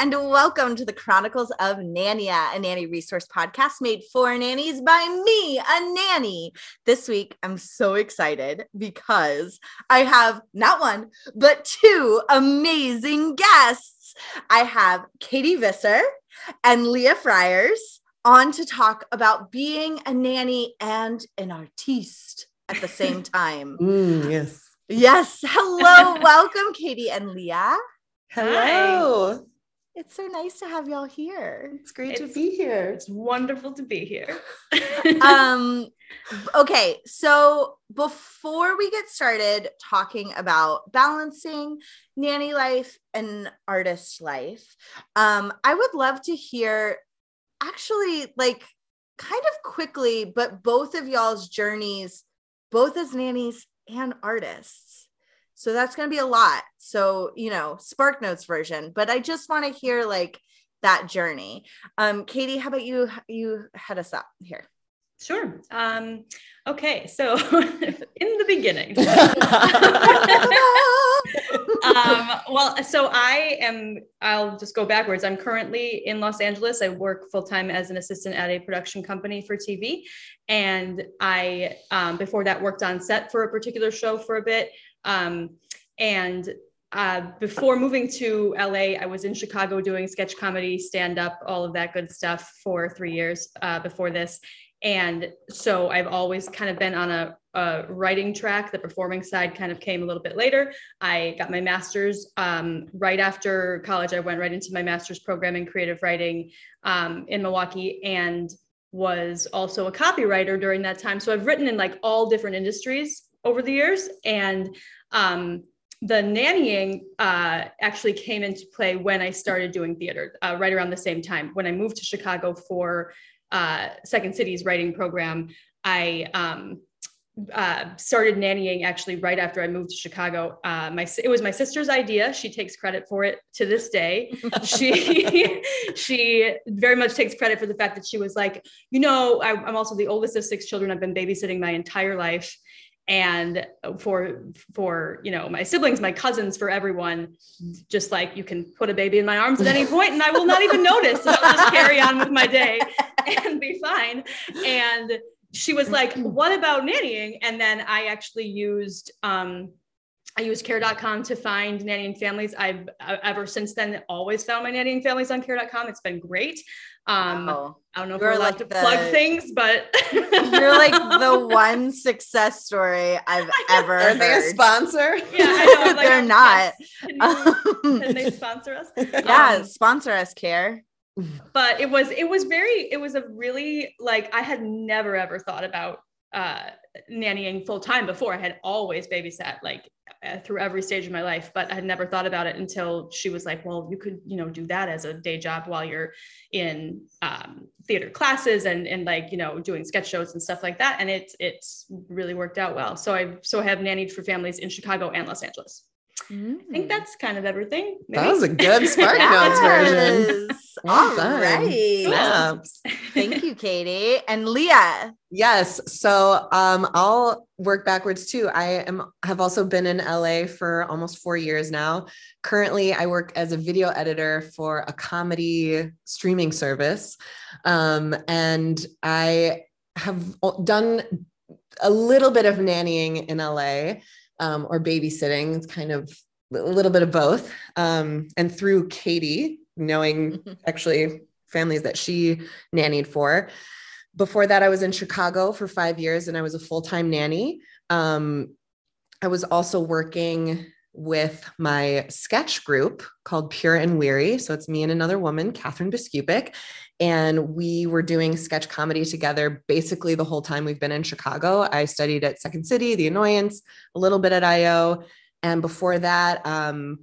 And welcome to the Chronicles of Nania, a nanny resource podcast made for nannies by me, a nanny. This week, I'm so excited because I have not one, but two amazing guests. I have Katie Visser and Leah Friars on to talk about being a nanny and an artiste at the same time. Mm, yes. Yes. Hello. welcome, Katie and Leah. Hello. It's so nice to have y'all here. It's great to be here. It's wonderful to be here. um okay so before we get started talking about balancing nanny life and artist life um i would love to hear actually like kind of quickly but both of y'all's journeys both as nannies and artists so that's going to be a lot so you know spark notes version but i just want to hear like that journey um katie how about you you head us up here Sure. Um, okay, so in the beginning, um, well, so I am, I'll just go backwards. I'm currently in Los Angeles. I work full time as an assistant at a production company for TV. And I, um, before that, worked on set for a particular show for a bit. Um, and uh, before moving to LA, I was in Chicago doing sketch comedy, stand up, all of that good stuff for three years uh, before this. And so I've always kind of been on a, a writing track. The performing side kind of came a little bit later. I got my master's um, right after college. I went right into my master's program in creative writing um, in Milwaukee and was also a copywriter during that time. So I've written in like all different industries over the years. And um, the nannying uh, actually came into play when I started doing theater, uh, right around the same time. When I moved to Chicago for uh, Second City's writing program, I um, uh, started nannying actually right after I moved to Chicago. Uh, my it was my sister's idea. She takes credit for it to this day. she she very much takes credit for the fact that she was like, you know, I, I'm also the oldest of six children. I've been babysitting my entire life and for for you know my siblings my cousins for everyone just like you can put a baby in my arms at any point and i will not even notice and i'll just carry on with my day and be fine and she was like what about nannying and then i actually used um I used care.com to find nannying families. I've uh, ever since then always found my nannying families on care.com. It's been great. Um, Wow. I don't know if You're we're allowed like to the- plug things, but You're like the one success story I've ever Are they a sponsor? Yeah, I know. Like, They're oh, not. yes. Can, you, can they Um, sponsor us? yeah, Um, sponsor us, Care. but it was it was very it was a really like I had never ever thought about uh nannying full time before. I had always babysat like through every stage of my life, but I had never thought about it until she was like, "Well, you could you know do that as a day job while you're in um, theater classes and and like you know doing sketch shows and stuff like that." And it's it's really worked out well. So I so I have nannied for families in Chicago and Los Angeles. I think that's kind of everything. That was a good Spark Notes version. Yes. All done. right. Snaps. Thank you, Katie. And Leah. Yes. So um, I'll work backwards too. I am have also been in LA for almost four years now. Currently, I work as a video editor for a comedy streaming service. Um, and I have done a little bit of nannying in LA um, or babysitting. It's kind of a little bit of both. Um, and through Katie, knowing actually families that she nannied for. Before that, I was in Chicago for five years and I was a full time nanny. Um, I was also working with my sketch group called Pure and Weary. So it's me and another woman, Catherine Biskupik. And we were doing sketch comedy together basically the whole time we've been in Chicago. I studied at Second City, The Annoyance, a little bit at IO. And before that, um,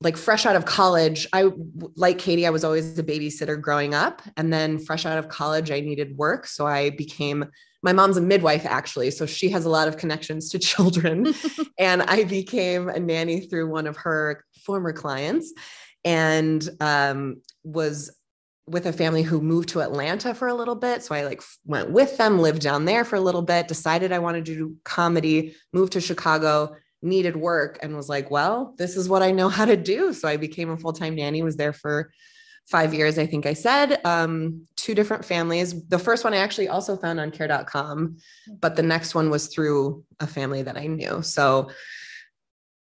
like fresh out of college, I like Katie, I was always a babysitter growing up. And then fresh out of college, I needed work. So I became my mom's a midwife actually. So she has a lot of connections to children. and I became a nanny through one of her former clients and um, was with a family who moved to Atlanta for a little bit. So I like went with them, lived down there for a little bit, decided I wanted to do comedy, moved to Chicago, needed work and was like, well, this is what I know how to do. So I became a full time nanny, was there for five years, I think I said, um, two different families. The first one I actually also found on care.com, but the next one was through a family that I knew. So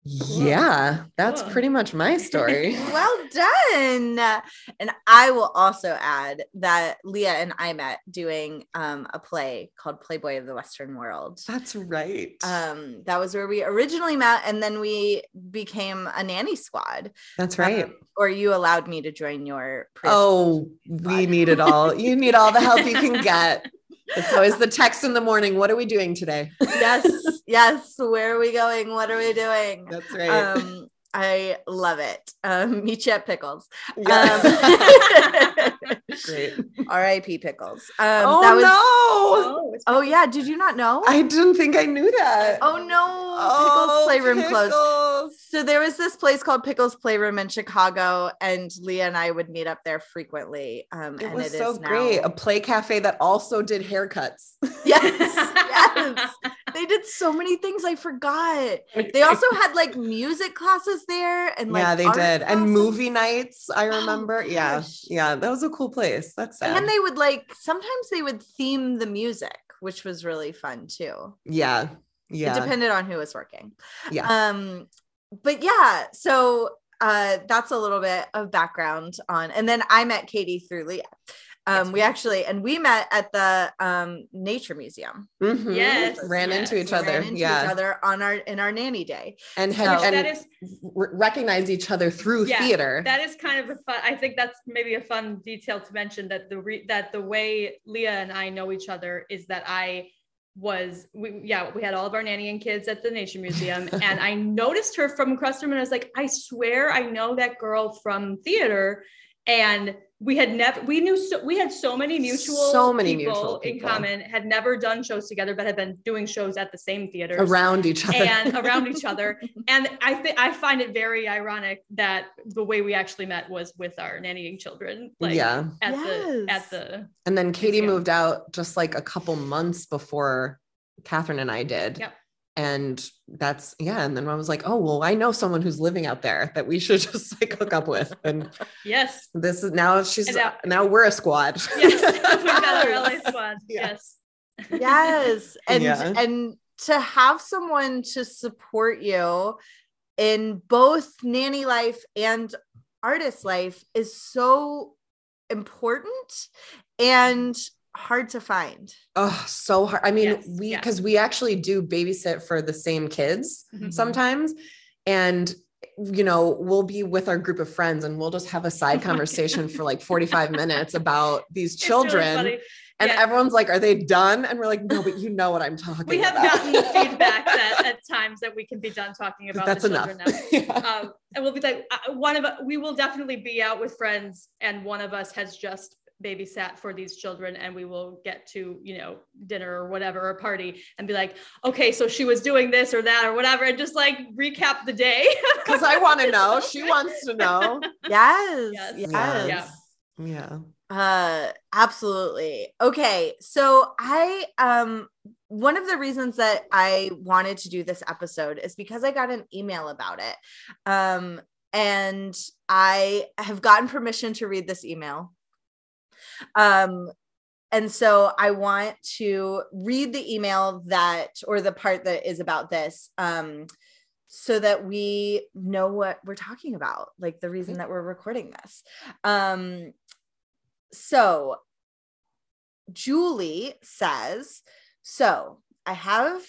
yeah, that's pretty much my story. well done. And I will also add that Leah and I met doing um, a play called Playboy of the Western World. that's right. Um, that was where we originally met, and then we became a nanny squad. that's right. Um, or you allowed me to join your. Oh, we need it all. You need all the help you can get. It's always the text in the morning. What are we doing today? yes, yes. Where are we going? What are we doing? That's right. Um, I love it. Um, meet you at Pickles. Yeah. Um, Great. R.I.P. Pickles. Um, oh that was. no! Oh, Oh yeah, did you not know? I didn't think I knew that. oh no, Oh, Pickles Playroom closed. So there was this place called Pickles Playroom in Chicago, and Leah and I would meet up there frequently. Um, It and was it is so now- great. A play cafe that also did haircuts. Yes, yes. They did so many things I forgot. They also had like music classes there, and like yeah, they did. And movie nights, I Oh, remember. yeah. Yeah. That was a cool place. That's sad. And they would like sometimes they would theme the music, which was really fun too. yeah. Yeah. It depended on who was working. Yeah. Um, but yeah, so uh that's a little bit of background on and then I met Katie through Leah. Um, we actually and we met at the um nature museum. Mhm. Yes, Ran yes. into each other. ran into yeah. each other on our in our nanny day. And So- had Which and that is r- recognized each other through Yeah, theater. that is kind of a fun. I think that's maybe a fun detail to mention that the re, that the way Leah and I know each other is that I was we yeah we had all of our nanny and kids at the Nature Museum and I noticed her from across the room and I was like I swear I know that girl from theater and we had never we knew so we had so many mutual So many people mutual in common had never done shows together but had been doing shows at the same theater around each other. and around each other. And I think I find it very ironic that the way we actually met was with our nannying children. Like yeah. at the at the And then Katie Museum. moved out just like a couple months before Catherine and I did. Yep. And that's yeah. And then I was like, oh well, I know someone who's living out there that we should just like hook up with. And yes. this is now she's And now- now, we're a squad. Yes. we got our LA squad. Yeah. Yes. yes and Yeah. and to have someone to support you in both nanny life and artist life is so important and hard to find Oh, so hard. I mean, Yes, we because we actually do babysit for the same kids Mhm. sometimes. And you know, we'll be with our group of friends and we'll just have a side conversation for like 45 minutes about these really children. and Yeah. everyone's like, Are they done? And we're like, No, but you know what I'm talking about. We have about. gotten feedback that at times that we can be done talking about That's the enough. children now. Yeah. um, and we'll be like uh, one of we will definitely be out with friends and one of us has just babysat for these children and we will get to you know dinner or whatever or party and be like okay so she was doing this or that or whatever and just like recap the day Because I want to know. She wants to know. yes Yes. yes, Yeah. Yeah. Yeah. Uh absolutely. Okay. So I um one of the reasons that I wanted to do this episode is because I got an email about it. Um and I have gotten permission to read this email. Um and so I want to read the email that or the part that is about this um so that we know what we're talking about, like the reason that we're recording this. Um so Julie says, So I have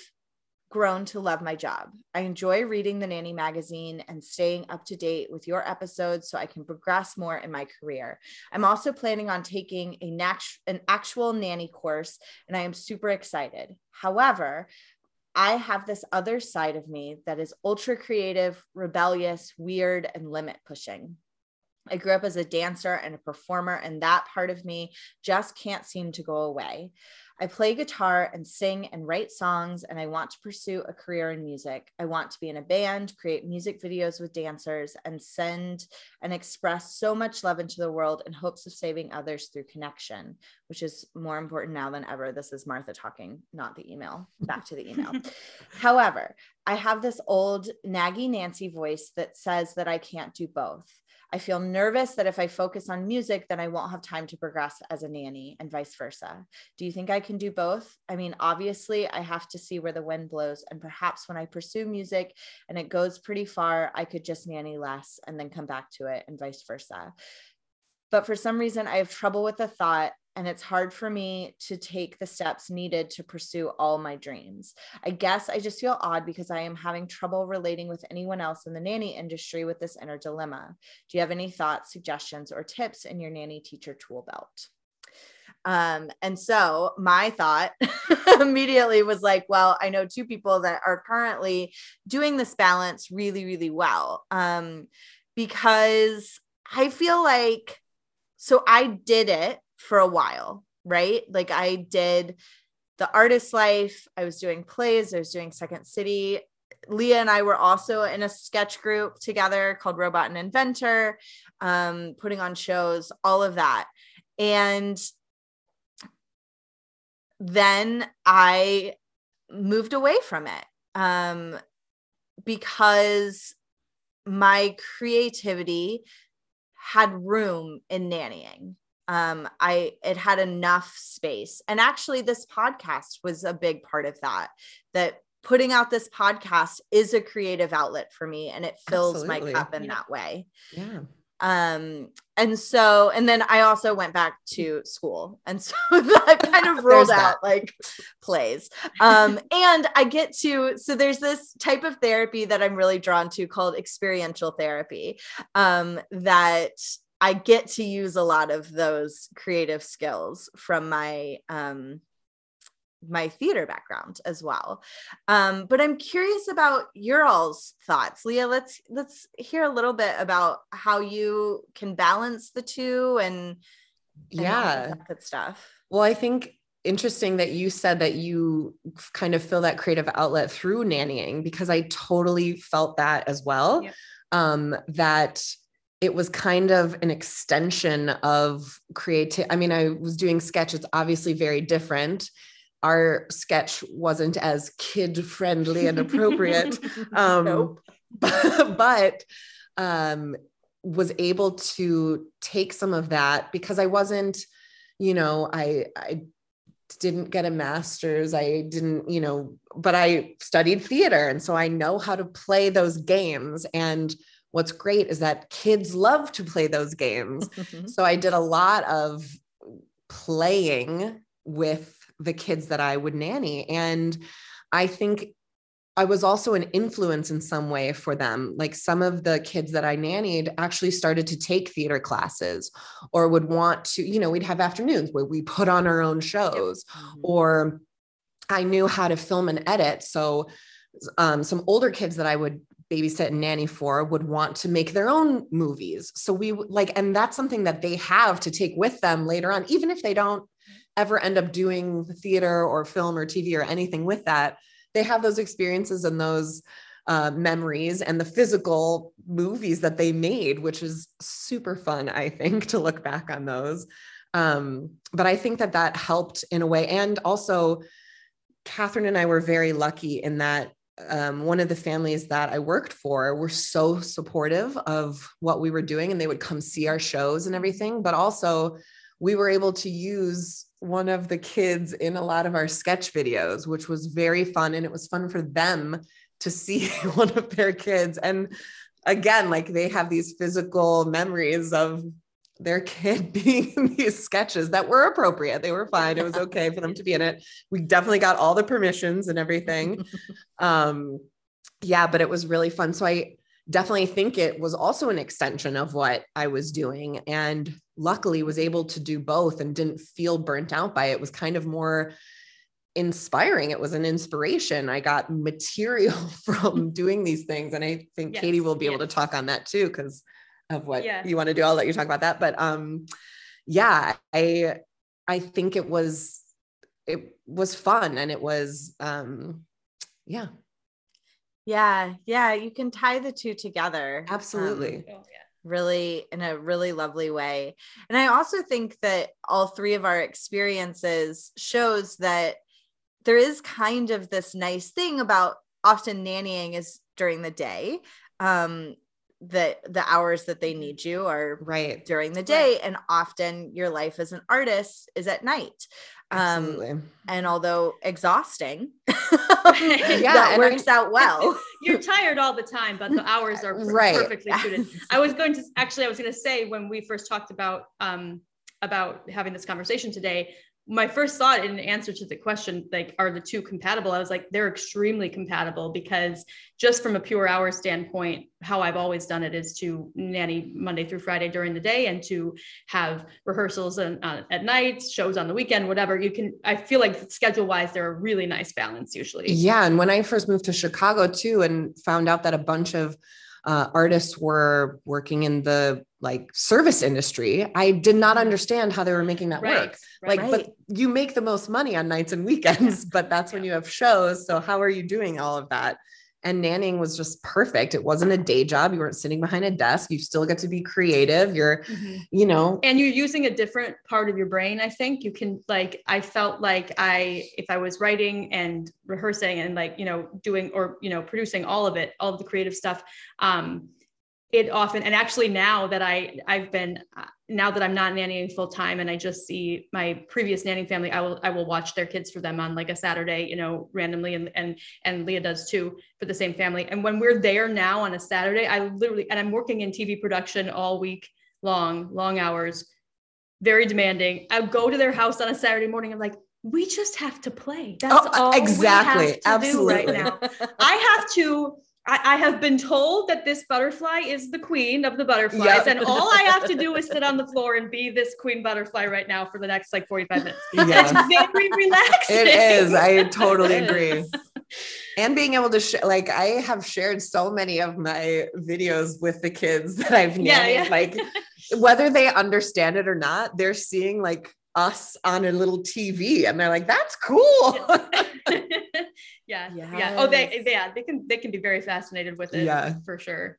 grown to love my job. I enjoy reading the Nanny magazine and staying up to date with your episodes so I can progress more in my career. I'm also planning on taking a nat- an actual nanny course and I am super excited. However, I have this other side of me that is ultra creative, rebellious, weird, and limit pushing. I grew up as a dancer and a performer, and that part of me just can't seem to go away. I play guitar and sing and write songs, and I want to pursue a career in music. I want to be in a band, create music videos with dancers, and send and express so much love into the world in hopes of saving others through connection, which is more important now than ever. This is Martha talking, not the email. Back to the email. However, I have this old naggy Nancy voice that says that I can't do both. I feel nervous that if I focus on music, then I won't have time to progress as a nanny and vice versa. Do you think I can do both? I mean, obviously, I have to see where the wind blows. And perhaps when I pursue music and it goes pretty far, I could just nanny less and then come back to it and vice versa. But for some reason, I have trouble with the thought and it's hard for me to take the steps needed to pursue all my dreams. I guess I just feel odd because I am having trouble relating with anyone else in the nanny industry with this inner dilemma. Do you have any thoughts, suggestions, or tips in your nanny teacher tool belt? Um, and so my thought immediately was like, well, I know two people that are currently doing this balance really, really well. Um, because I feel like, so I did it for a while, right? Like I did the artist life, I was doing plays, I was doing Second City. Leah and I were also in a sketch group together called Robot and Inventor, um, putting on shows, all of that. And then I moved away from it um, because my creativity had room in nannying um i it had enough space. And actually this podcast was a big part of that that putting out this podcast is a creative outlet for me and it fills Absolutely. my cup in yeah. that way. Yeah. Um and so and then i also went back to school and so that kind of ruled out like plays. Um and i get to so there's this type of therapy that i'm really drawn to called experiential therapy um that I get to use a lot of those creative skills from my um, my theater background as well. Um, but I'm curious about your all's thoughts. Leah, let's let's hear a little bit about how you can balance the two and, and yeah, good stuff. Well, I think interesting that you said that you kind of feel that creative outlet through nannying because I totally felt that as well. Yeah. Um, that it was kind of an extension of creative. I mean, I was doing sketch, it's obviously very different. Our sketch wasn't as kid friendly and appropriate. um, nope. but, but um, was able to take some of that because I wasn't, you know, I, I didn't get a master's. I didn't, you know, but I studied theater. And so I know how to play those games. And what's great is that kids love to play those games. Mm-hmm. So I did a lot of playing with the kids that I would nanny. And I think I was also an influence in some way for them. Like some of the kids that I nannied actually started to take theater classes or would want to, you know, we'd have afternoons where we put on our own shows mm-hmm. or I knew how to film and edit. So um, some older kids that I would babysit and nanny for would want to make their own movies. So we like, and that's something that they have to take with them later on, even if they don't ever end up doing theater or film or TV or anything with that. They have those experiences and those uh, memories and the physical movies that they made, which is super fun, I think, to look back on those. Um, but I think that that helped in a way. And also, Catherine and I were very lucky in that um, one of the families that I worked for were so supportive of what we were doing and they would come see our shows and everything. But also, we were able to use one of the kids in a lot of our sketch videos, which was very fun. And it was fun for them to see one of their kids. And again, like they have these physical memories of their kid being in these sketches that were appropriate. They were fine. It was okay for them to be in it. We definitely got all the permissions and everything. um, yeah, but it was really fun. So I definitely think it was also an extension of what I was doing. And luckily was able to do both and didn't feel burnt out by it. it was kind of more inspiring. It was an inspiration. I got material from doing these things. And I think yes, Katie will be yes. able to talk on that too, because of what yeah. you want to do. I'll let you talk about that. But um, yeah, I I think it was it was fun and it was um yeah. Yeah, yeah, you can tie the two together. Absolutely. Um, oh, really in a really lovely way. And I also think that all three of our experiences shows that there is kind of this nice thing about often nannying is during the day. Um, that the hours that they mm-hmm. need you are right during the day right. and often your life as an artist is at night um, Absolutely. Um, and although exhausting yeah that works I, out well you're tired all the time but the hours are right. perfectly suited i was going to actually i was going to say when we first talked about um about having this conversation today my first thought in answer to the question like are the two compatible? I was like they're extremely compatible because just from a pure hour standpoint how i've always done it is to nanny monday through friday during the day and to have rehearsals and, uh, at night shows on the weekend whatever. You can i feel like schedule wise they're a really nice balance usually. Yeah and when i first moved to chicago too and found out that a bunch of uh, artists were working in the like service industry i did not understand how they were making that right, work. Right, like right. but you make the most money on nights and weekends yeah. but that's when you have shows so how are you doing all of that and nannying was just perfect. It wasn't a day job. You weren't sitting behind a desk. You still get to be creative. You're mm-hmm. you know. And you're using a different part of your brain i think. You can like i felt like i if i was writing and rehearsing and like you know doing or you know producing all of it all of the creative stuff um it often and actually now that i i've been uh, now that i'm not nannying full time and i just see my previous nanny family i will i will watch their kids for them on like a saturday you know randomly and and and leah does too for the same family. And when we're there now on a saturday i literally and i'm working in tv production all week long long hours very demanding. I go to their house on a saturday morning i'm like we just have to play. That's oh, all exactly. absolutely right now. I have to I, I, have been told that this butterfly is the queen of the butterflies, yep. and all I have to do is sit on the floor and be this queen butterfly right now for the next like 45 minutes. Yeah. It's very relaxing. It is. I totally agree. And being able to share, like, I have shared so many of my videos with the kids that I've named. Yeah, yeah. Like, whether they understand it or not, they're seeing like us on a little TV and they're like, that's cool. yeah. Yes. Yeah. Oh, they, yeah, they can, they can be very fascinated with it. Yeah. For sure.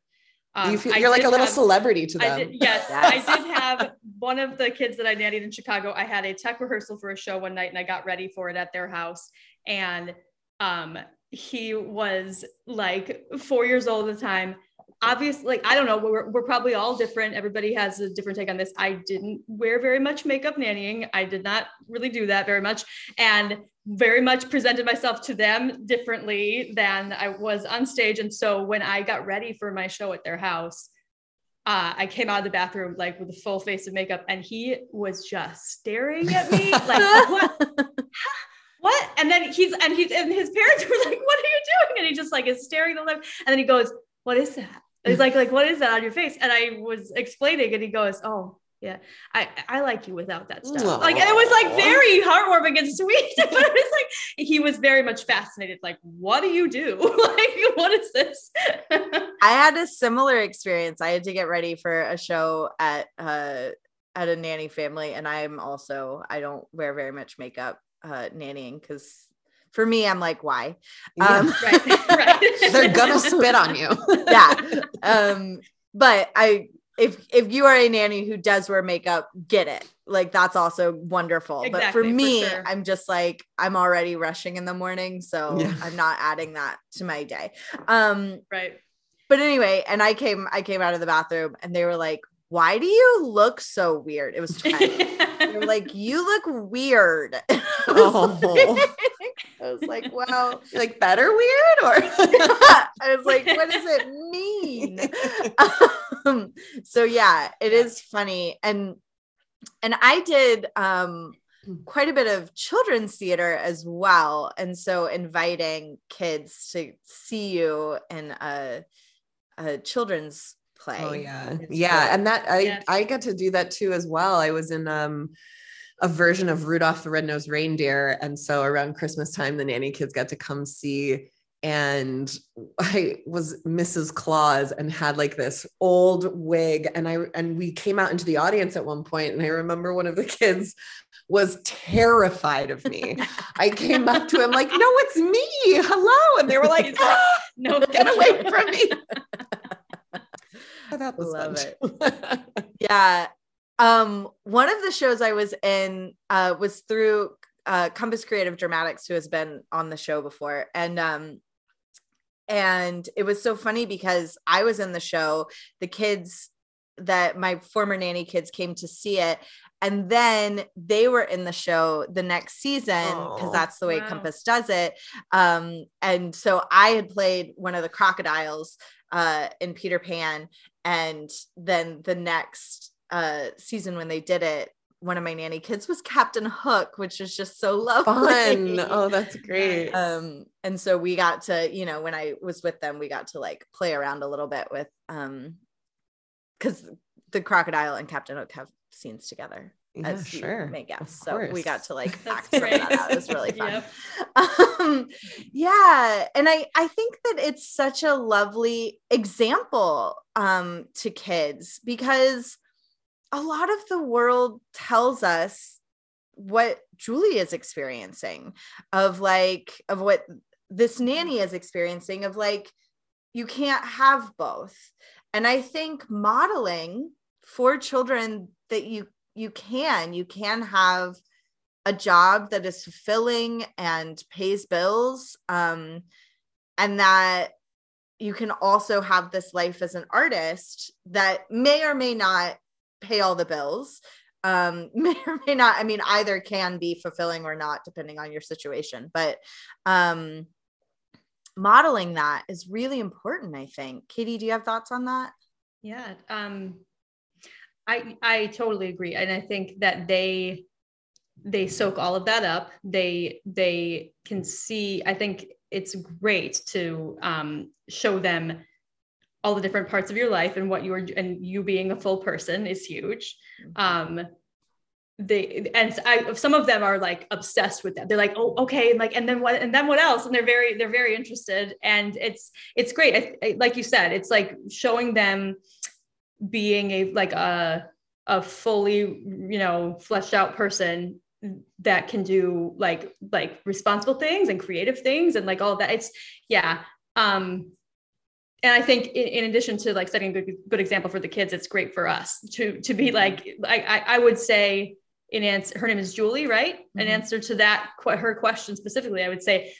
Um, you feel, you're like a little have, celebrity to them. Did, yes, yes, I did have one of the kids that I nannied in Chicago. I had a tech rehearsal for a show one night and I got ready for it at their house. And um, he was like four years old at the time obviously like i don't know we're, we're probably all different everybody has a different take on this i didn't wear very much makeup nannying i did not really do that very much and very much presented myself to them differently than i was on stage and so when i got ready for my show at their house uh, I came out of the bathroom like with a full face of makeup, and he was just staring at me like, "What? what?" And then he's and he's and his parents were like, "What are you doing?" And he just like is staring at them, and then he goes, "What is that?" He's like, like, what is that on your face? And I was explaining, and he goes, oh, yeah, I I like you without that stuff. Aww. Like, and it was like very heartwarming and sweet. but it was like he was very much fascinated. Like, what do you do? like, what is this? I had a similar experience. I had to get ready for a show at uh at a nanny family, and I'm also I don't wear very much makeup uh nannying because for me, I'm like, why? Yeah. Um, Right. right. They're gonna spit on you. yeah. Um, but I if if you are a nanny who does wear makeup, get it. Like that's also wonderful. but Exactly, for for me, sure. I'm just like I'm already rushing in the morning, so Yeah. I'm not adding that to my day. Um, right. but anyway, and I came I came out of the bathroom and they were like, "Why do you look so weird?" It was Trent. they were like, "You look weird." Oh. like, I was like, "Well." You're like better weird or I was like, what does it mean? um, so yeah, it is funny. And and I did um quite a bit of children's theater as well. And so inviting kids to see you in a a children's play. Oh yeah. Yeah. really- And that I Yes. I got to do that too as well. I was in um a version of Rudolph the Red-Nosed Reindeer. And so around Christmas time, the nanny kids got to come see. And I was Mrs. Claus and had like this old wig. And I and we came out into the audience at one point, And I remember one of the kids was terrified of me. I came up to him like, no, it's me. Hello. And they were like, ah, No, get away from me. That was Love fun. yeah um one of the shows i was in uh was through uh compass creative dramatics who has been on the show before. And um and it was so funny because i was in the show the kids that my former nanny kids came to see it and then they were in the show the next season because Oh, that's the way wow. compass does it. Um and so i had played one of the crocodiles uh in peter pan and then the next uh season when they did it one of my nanny kids was captain hook which is just so lovely Fun. Oh, that's great. um and so we got to you know when i was with them we got to like play around a little bit with um because the crocodile and captain hook have scenes together yeah, as you sure. may guess so we got to like act great. that out it was really fun Yep. um yeah and i i think that it's such a lovely example um to kids because a lot of the world tells us what julie is experiencing of like of what this nanny is experiencing of like you can't have both. And i think modeling for children that you you can you can have a job that is fulfilling and pays bills um and that you can also have this life as an artist that may or may not pay all the bills um may or may not i mean either can be fulfilling or not depending on your situation but um modeling that is really important i think katie do you have thoughts on that Yeah. Um, I I totally agree, and I think that they they soak all of that up. They they can see. I think it's great to um, show them all the different parts of your life and what you are and you being a full person is huge. Um, they and I some of them are like obsessed with that. They're like, oh, okay, and like, and then what, and then what else? And they're very they're very interested, and it's it's great. I, I- like you said, it's like showing them being a like a a fully you know fleshed out person that can do like like responsible things and creative things and like all that it's yeah um and i think in, in addition to like setting a good, good example for the kids it's great for us to to be like i i, would say in answer her name is julie right? In Mhm. answer to that her question specifically i would say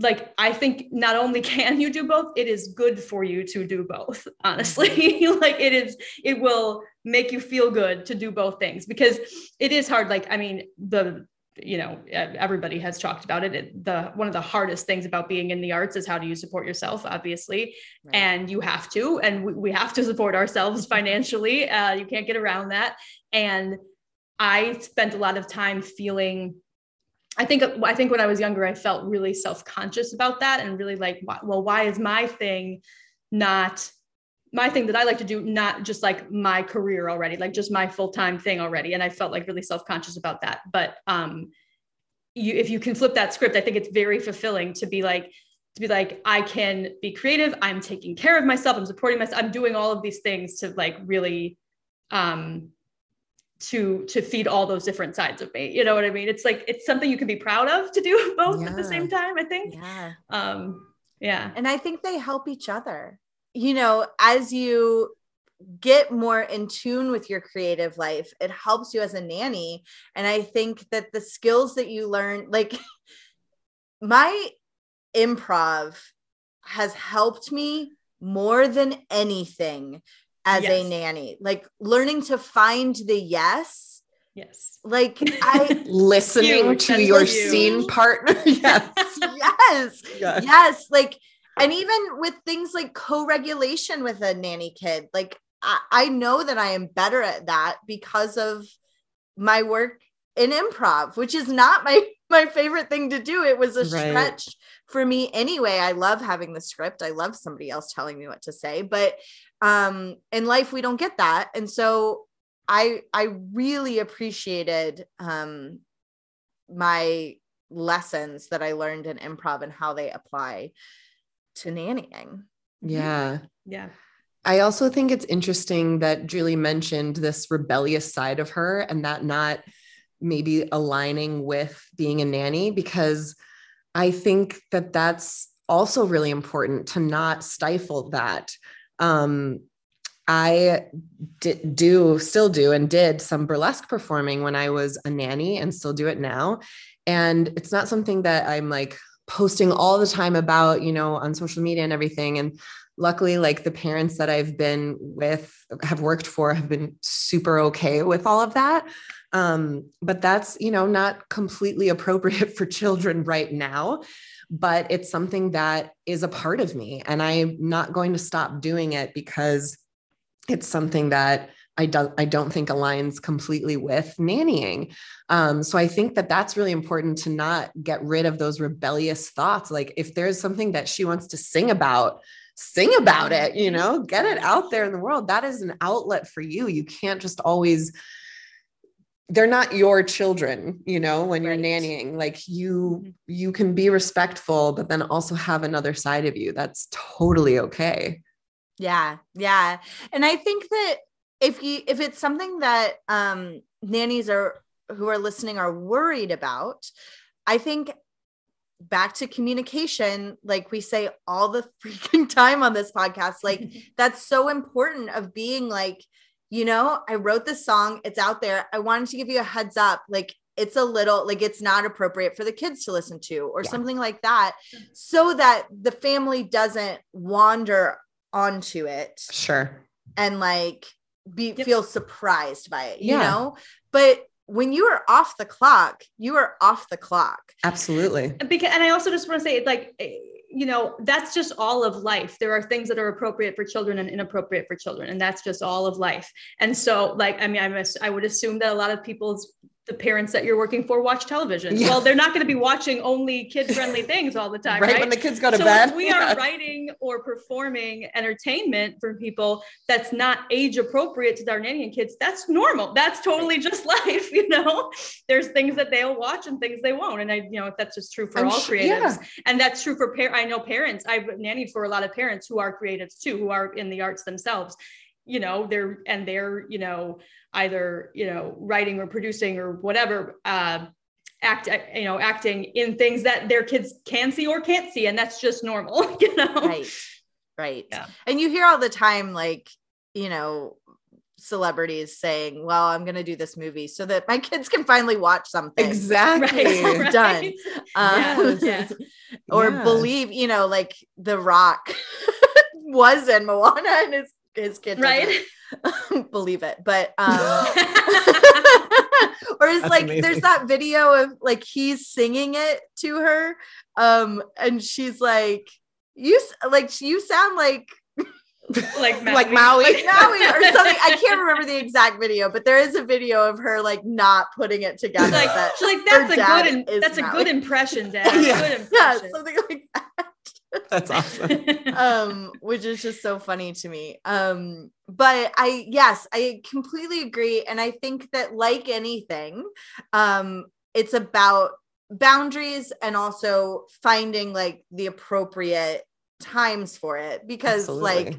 like i think not only can you do both it is good for you to do both honestly. Like it is it will make you feel good to do both things because it is hard. Like i mean the you know everybody has talked about it. it the one of the hardest things about being in the arts is how do you support yourself obviously Right. and you have to and we, we have to support ourselves financially uh, you can't get around that and i spent a lot of time feeling I think I think when I was younger, I felt really self-conscious about that and really like, well, why is my thing not my thing that I like to do, not just like my career already, like just my full-time thing already. And I felt like really self-conscious about that. But um you if you can flip that script, I think it's very fulfilling to be like, to be like, I can be creative, I'm taking care of myself, I'm supporting myself, I'm doing all of these things to like really um to to feed all those different sides of me you know what i mean it's like it's something you can be proud of to do both yeah. at the same time i think yeah um yeah and i think they help each other you know as you get more in tune with your creative life it helps you as a nanny. And i think that the skills that you learn like my improv has helped me more than anything as yes. a nanny. Like learning to find the yes yes. like i listening to your you. scene partner. Yes. Yes. Yes, yes. like and even with things like co-regulation with a nanny kid like I, I know that i am better at that because of my work in improv which is not my my favorite thing to do. It was a right. stretch for me anyway. I love having the script. I love somebody else telling me what to say but um in life we don't get that. And so i i really appreciated um my lessons that i learned in improv and how they apply to nannying. Yeah. Yeah. I also think it's interesting that Julie mentioned this rebellious side of her and that not maybe aligning with being a nanny because I think that that's also really important to not stifle that. Um, I did, do still do and did some burlesque performing when I was a nanny and still do it now. And it's not something that I'm like posting all the time about, you know, on social media and everything. And luckily, like the parents that I've been with, have worked for, have been super okay with all of that. Um, but that's, you know, not completely appropriate for children right now but it's something that is a part of me. And I'm not going to stop doing it because it's something that I don't I don't think aligns completely with nannying. Um, so I think that that's really important to not get rid of those rebellious thoughts. Like if there's something that she wants to sing about, sing about it. You know, get it out there in the world. That is an outlet for you. You can't just always they're not your children you know when you're nannying like you mm-hmm. you can be respectful but then also have another side of you that's totally okay yeah yeah and i think that if you if it's something that um nannies are who are listening are worried about i think back to communication like we say all the freaking time on this podcast like that's so important of being like you know, I wrote this song, it's out there. I wanted to give you a heads up. Like, it's a little like it's not appropriate for the kids to listen to, or yeah. something like that, so that the family doesn't wander onto it. Sure. And like be yep. feel surprised by it, you yeah. know? But when you are off the clock, you are off the clock. Absolutely. Because and I also just want to say like eh, you know that's just all of life there are things that are appropriate for children and inappropriate for children and that's just all of life and so like i mean i must i would assume that a lot of people's the parents that you're working for watch television. Yeah. Well, they're not going to be watching only kid-friendly things all the time, right? right? When the kids go to so bed. we yeah. are writing or performing entertainment for people that's not age appropriate to and kids. That's normal. That's totally just life, you know. There's things that they'll watch and things they won't, and I, you know, that's just true for I'm all sure, creatives, yeah. and that's true for parents. I know parents. I've nannied for a lot of parents who are creatives too, who are in the arts themselves. You know, they're and they're you know either you know writing or producing or whatever uh, act you know acting in things that their kids can see or can't see and that's just normal you know right right yeah. and you hear all the time like you know celebrities saying well i'm going to do this movie so that my kids can finally watch something exactly right, done um, yeah. or yeah. believe you know like the rock was in moana and his his kid right believe it but um or it's like amazing. there's that video of like he's singing it to her um and she's like you like you sound like like Maui. like Maui, like Maui or something. I can't remember the exact video, but there is a video of her like not putting it together. Like, that she's like that's a good, in, that's Maui. a good impression, Dad. yeah. Good impression. yeah, something like that. That's awesome. um, which is just so funny to me. Um, but I yes, I completely agree. And I think that like anything, um, it's about boundaries and also finding like the appropriate times for it because Absolutely. like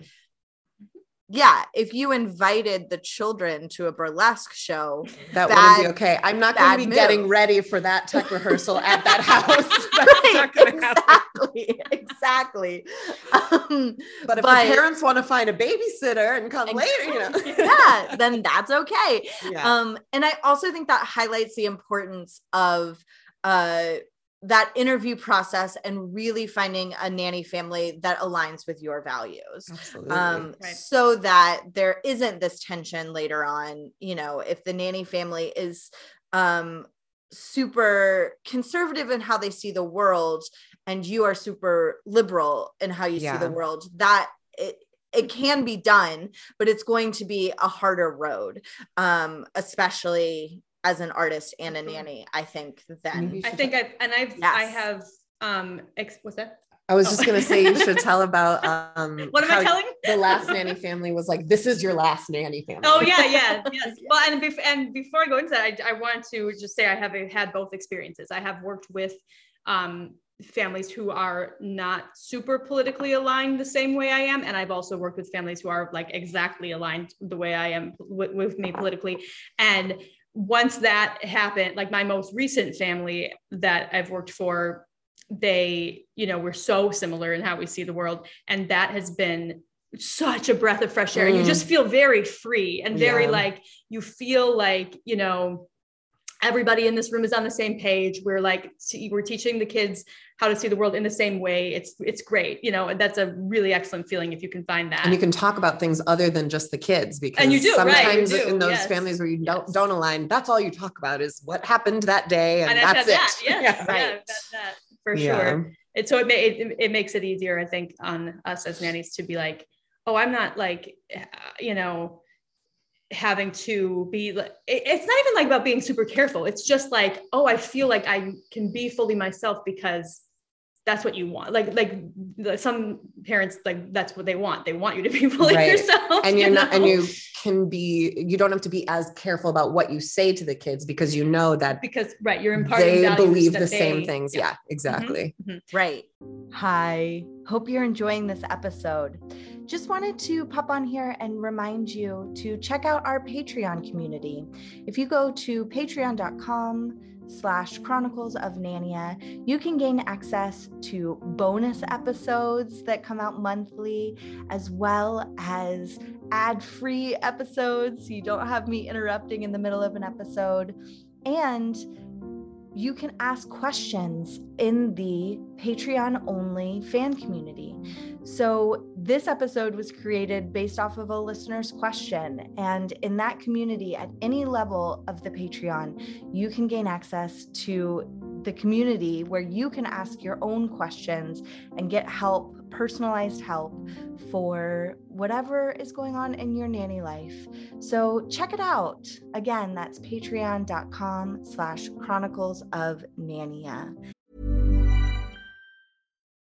yeah, if you invited the children to a burlesque show, that bad- wouldn't be okay. I'm not going to be move. getting ready for that tech rehearsal at that house. Going to happen. exactly, exactly. Um, But if But- the parents want to find a babysitter and come later, you know. yeah, then that's okay. Yeah. Um, and I also think that highlights the importance of uh that interview process and really finding a nanny family that aligns with your values. Absolutely. um Right. so that there isn't this tension later on you know if the nanny family is um super conservative in how they see the world and you are super liberal in how you see the world that it it can be done but it's going to be a harder road um especially as an artist and a Absolutely. nanny i think then I think I've and I've I have um ex what's that? I was Oh. just going to say you should tell about um What am I telling? the last nanny family was like this is your last nanny family. Oh yeah, yeah, yes. Well, and bef- and before I go into that, I, I want to just say I have had both experiences. I have worked with um, families who are not super politically aligned the same way I am, and I've also worked with families who are like exactly aligned the way I am with, with me politically. And once that happened, like my most recent family that I've worked for, they, you know, we're so similar in how we see the world, and that has been such a breath of fresh air and you Mm. just feel very free and very Yeah. like you feel like you know everybody in this room is on the same page we're like we're teaching the kids how to see the world in the same way it's it's great you know that's a really excellent feeling if you can find that And you can talk about things other than just the kids because And you do, right, sometimes do, in those yes, families where you don't, don't align, that's all you talk about is what happened that day and, and that's it. that yes Yeah. yeah, that, that for Yeah. sure it so it, it it makes it easier i think on us as nannies to be like oh i'm not like uh, you know having to be like it's not even like about being super careful it's just like oh i feel like i can be fully myself because that's what you want like like some parents like that's what they want they want you to be fully Right. yourself And you're you not, and you can be, you don't have to be as careful about what you say to the kids because you know that because right you're imparting they values believe that the same things. Yeah, mm-hmm. exactly. Mm-hmm. Right. Hi. Hope you're enjoying this episode. Just wanted to pop on here and remind you to check out our Patreon community. If you go to patreon.com slash chronicles of Nania, you can gain access to bonus episodes that come out monthly, as well as ad-free episodes. So you don't have me interrupting in the middle of an episode. And you can ask questions in the Patreon only fan community. So, this episode was created based off of a listener's question. And in that community, at any level of the Patreon, you can gain access to the community where you can ask your own questions and get help, personalized help for whatever is going on in your nanny life. So check it out. Again, that's patreon.com slash chronicles of Nania.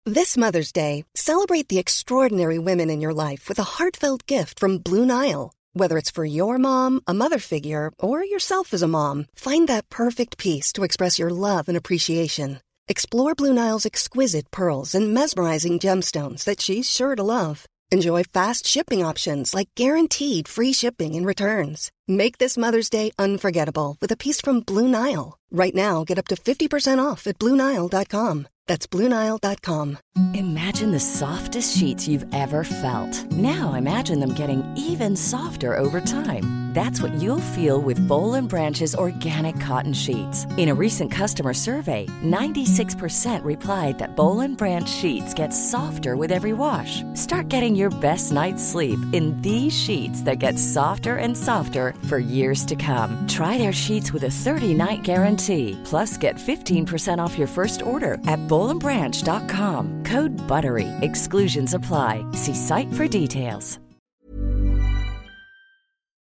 This Mother's Day, celebrate the extraordinary women in your life with a heartfelt gift from Blue Nile. Whether it's for your mom, a mother figure, or yourself as a mom, find that perfect piece to express your love and appreciation. Explore Blue Nile's exquisite pearls and mesmerizing gemstones that she's sure to love. Enjoy fast shipping options like guaranteed free shipping and returns. Make this Mother's Day unforgettable with a piece from Blue Nile. Right now, get up to 50% off at BlueNile.com. That's BlueNile.com. Imagine the softest sheets you've ever felt. Now imagine them getting even softer over time. That's what you'll feel with Boll and Branch's organic cotton sheets. In a recent customer survey, 96% replied that Boll and Branch sheets get softer with every wash. Start getting your best night's sleep in these sheets that get softer and softer for years to come. Try their sheets with a 30-night guarantee. Plus, get 15% off your first order at bollandbranch.com. Code BUTTERY. Exclusions apply. See site for details.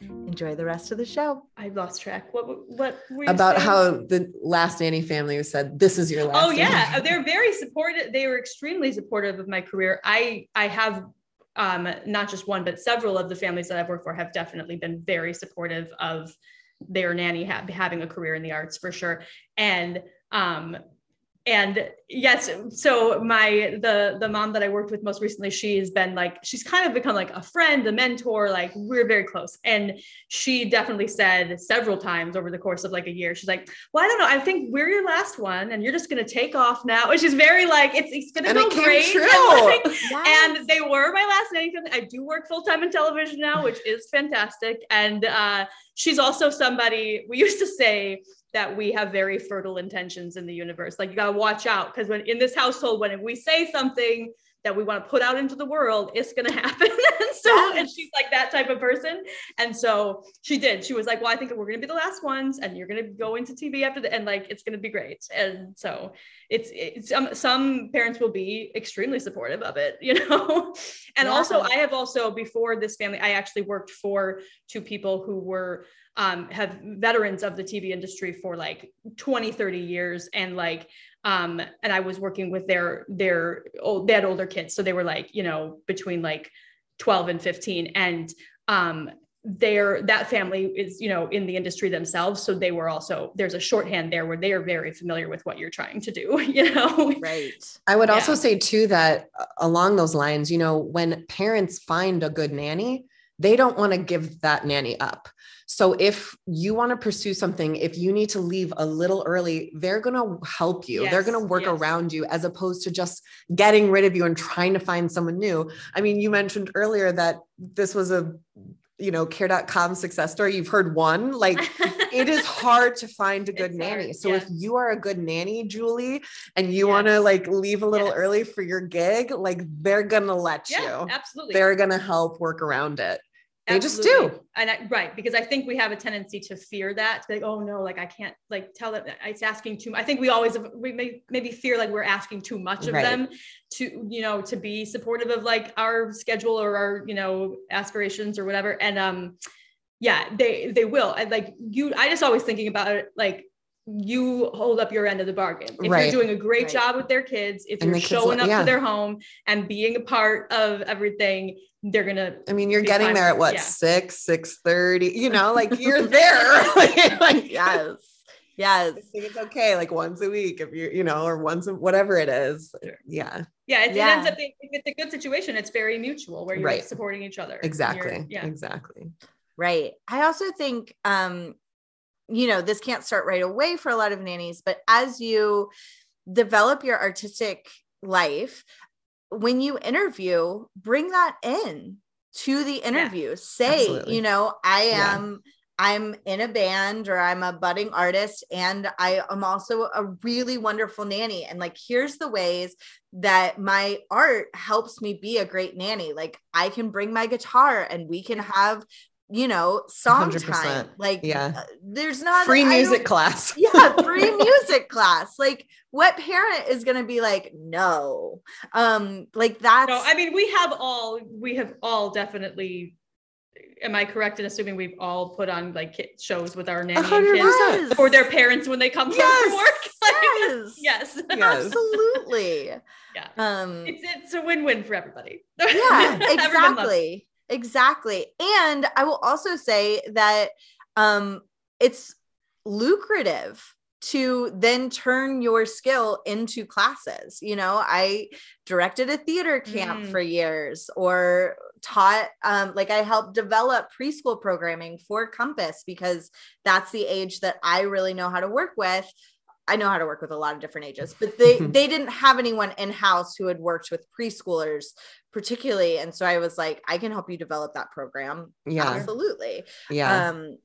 Enjoy the rest of the show. i lost track what what were you About saying? how the last nanny family said, this is your last oh yeah nanny." they're very supportive they were extremely supportive of my career i i have um not just one but several of the families that i've worked for have definitely been very supportive of their nanny ha- having a career in the arts for sure. And um and yes so my the the mom that i worked with most recently she's been like she's kind of become like a friend a mentor like we're very close and she definitely said several times over the course of like a year she's like well i don't know i think we're your last one and you're just going to take off now and she's very like it's, it's going to go it great true. and, like, Yes. and they were my last nanny. I do work full time in television now, which is fantastic. And uh, she's also somebody we used to say that we have very fertile intentions in the universe. Like you got to watch out because when in this household, when we say something that we want to put out into the world, it's to happen. and so, and she's like that type of person. And so she did. She was like, "Well, I think we're to be the last ones, and you're to go into TV after the, and like it's to be great." And so it's, it's some some parents will be extremely supportive of it, you know. and Yeah. also, I have also before this family, I actually worked for two people who were um, have veterans of the TV industry for like 20, 30 years. And like, um, and I was working with their, their old, they had older kids. So they were like, you know, between like 12 and 15. And, um, their that family is you know in the industry themselves so they were also there's a shorthand there where they are very familiar with what you're trying to do you know right. I would also say too that uh, along those lines, you know, when parents find a good nanny, they don't want to give that nanny up. So if you want to pursue something, if you need to leave a little early, they're going to help you. they're going to work yes. around you as opposed to just getting rid of you and trying to find someone new. I mean, you mentioned earlier that this was a you know, care.com success story. You've heard one, like it is hard to find a good It's nanny. hard, So yeah. if you are a good nanny, Julie, and you want to like leave a little Yes. early for your gig, like they're gonna let yeah you. absolutely They're gonna help work around it. They just do. And I, right, because I think we have a tendency to fear that, to be like, oh no, like I can't like tell them it's asking too much. I think we always we may maybe fear like we're asking too much of Right. them to, you know, to be supportive of like our schedule or our, you know, aspirations or whatever. And um yeah, they they will. And like you, I just always thinking about it like you hold up your end of the bargain. If Right. you're doing a great Right. job with their kids, if And you're the kids showing up yeah. to their home and being a part of everything, they're gonna I mean, you're getting fine there at what yeah. six, six thirty. You know, like you're there. like, like, Yes. Yes. I think it's okay, like once a week, if you, you know, or once, a- whatever it is. Yeah, Yeah, it, Yeah. it ends up being if it's a good situation, it's very mutual where you're Right. supporting each other. exactly. Yeah. Exactly. Right. I also think um you know, this can't start right away for a lot of nannies, but as you develop your artistic life, when you interview, bring that in to the interview. Say, absolutely. you know, I Yeah. am I'm in a band or I'm a budding artist and I am also a really wonderful nanny. And like, here's the ways that my art helps me be a great nanny. Like, I can bring my guitar and we can have, you know, song 100%. time. Like, Yeah. uh, there's not Free music class. yeah, free music class. Like, what parent is going to be like, no? Um, like that's No, I mean we have all we have all definitely. Am I correct in assuming we've all put on like kid shows with our nanny and kids percent. or their parents when they come home Yes. from work? Like, yes, yes, Yes. absolutely. yeah. Um, It's it's a win-win for everybody. yeah Everyone loves exactly exactly. And i will also say that um it's lucrative to then turn your skill into classes. You know i directed a theater camp Mm. for years or taught um like i helped develop preschool programming for compass because that's the age that i really know how to work with I know how to work with a lot of different ages, but they they didn't have anyone in house who had worked with preschoolers particularly, and so I was like, I can help you develop that program. Yeah. absolutely. Yeah. Um,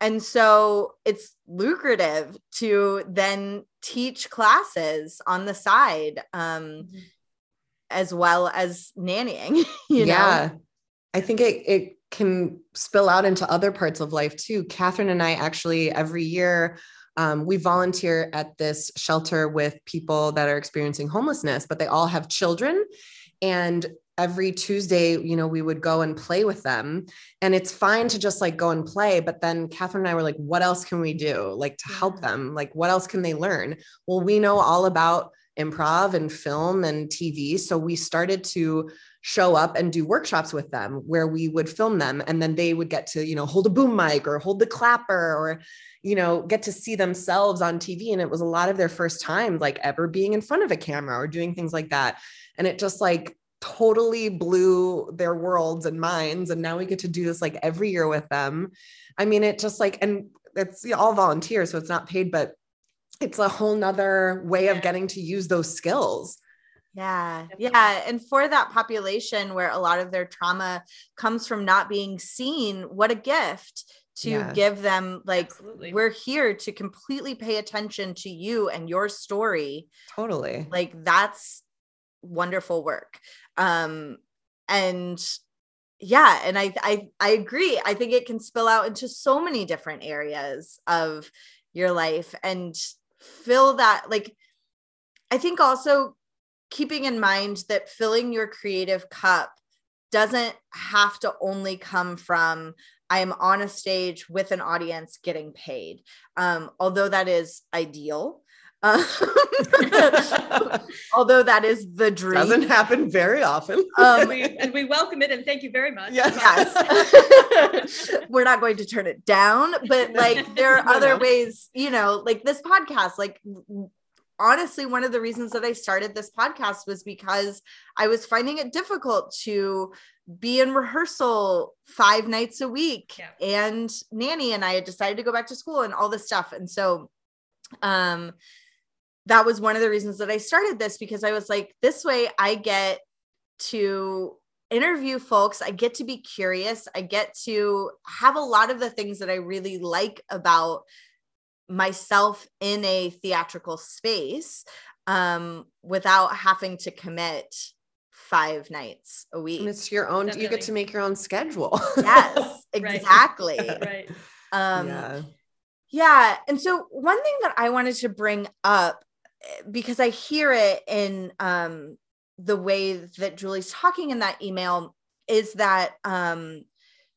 and so it's lucrative to then teach classes on the side, um, Mhm. as well as nannying. You yeah. know, I think it it can spill out into other parts of life too. Catherine and I actually every year um, we volunteer at this shelter with people that are experiencing homelessness, but they all have children. And every Tuesday, you know, we would go and play with them. And it's fine to just like go and play. But then Catherine and I were like, what else can we do? Like to help them? Like, what else can they learn? Well, we know all about improv and film and TV. So we started to show up and do workshops with them where we would film them and then they would get to, you know, hold a boom mic or hold the clapper or, you know, get to see themselves on TV. And it was a lot of their first time, like ever being in front of a camera or doing things like that. And it just like totally blew their worlds and minds. And now we get to do this like every year with them. I mean, it just like, and it's all volunteer, so it's not paid, but it's a whole nother way of getting to use those skills. Yeah. Yeah. And for that population where a lot of their trauma comes from not being seen, what a gift to yeah. give them like Absolutely. we're here to completely pay attention to you and your story. Totally. Like that's wonderful work. Um and yeah, and I I I agree. I think it can spill out into so many different areas of your life and fill that like I think also keeping in mind that filling your creative cup doesn't have to only come from I am on a stage with an audience getting paid. Um, although that is ideal. Uh, although that is the dream. Doesn't happen very often. Um, and, we, and, we, welcome it and thank you very much. Yes. yes. We're not going to turn it down, but like there are other ways, you know, like this podcast, like honestly, one of the reasons that I started this podcast was because I was finding it difficult to be in rehearsal five nights a week yeah. and nanny and I had decided to go back to school and all this stuff. And so um that was one of the reasons that I started this because I was like, this way I get to interview folks. I get to be curious. I get to have a lot of the things that I really like about myself in a theatrical space um, without having to commit five nights a week. And it's your own, Definitely. you get to make your own schedule. yes, exactly. right. Um, yeah. yeah. And so, one thing that I wanted to bring up eh, because I hear it in um, the way that Julie's talking in that email is that um,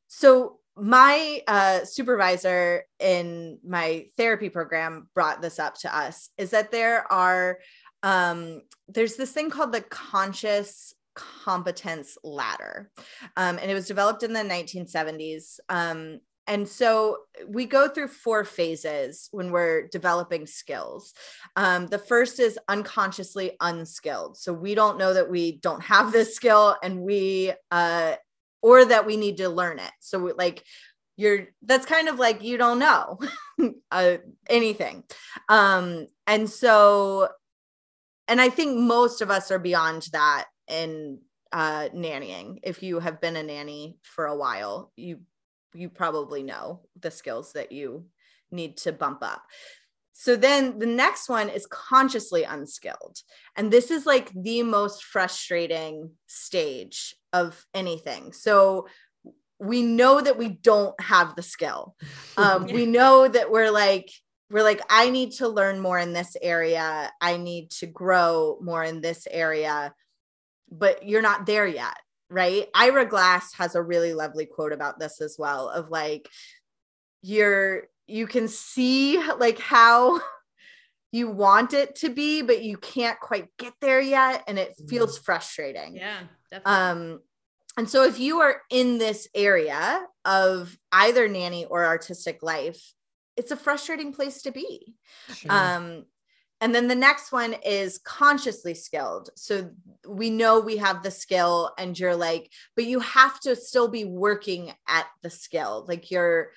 so my uh, supervisor in my therapy program brought this up to us is that there are um, there's this thing called the conscious competence ladder um, and it was developed in the 1970s um, and so we go through four phases when we're developing skills. Um, the first is unconsciously unskilled. So we don't know that we don't have this skill and we uh, or that we need to learn it. So like you're that's kind of like you don't know uh, anything. Um and so and I think most of us are beyond that in uh nannying. If you have been a nanny for a while, you you probably know the skills that you need to bump up. So then the next one is consciously unskilled. And this is like the most frustrating stage of anything. So we know that we don't have the skill. Um, we know that we're like, we're like, I need to learn more in this area. I need to grow more in this area, but you're not there yet. Right. Ira Glass has a really lovely quote about this as well of like, you're you can see like how you want it to be but you can't quite get there yet and it feels mm-hmm. frustrating yeah definitely. um and so if you are in this area of either nanny or artistic life it's a frustrating place to be sure. um and then the next one is consciously skilled. So we know we have the skill, and you're like, but you have to still be working at the skill. Like you're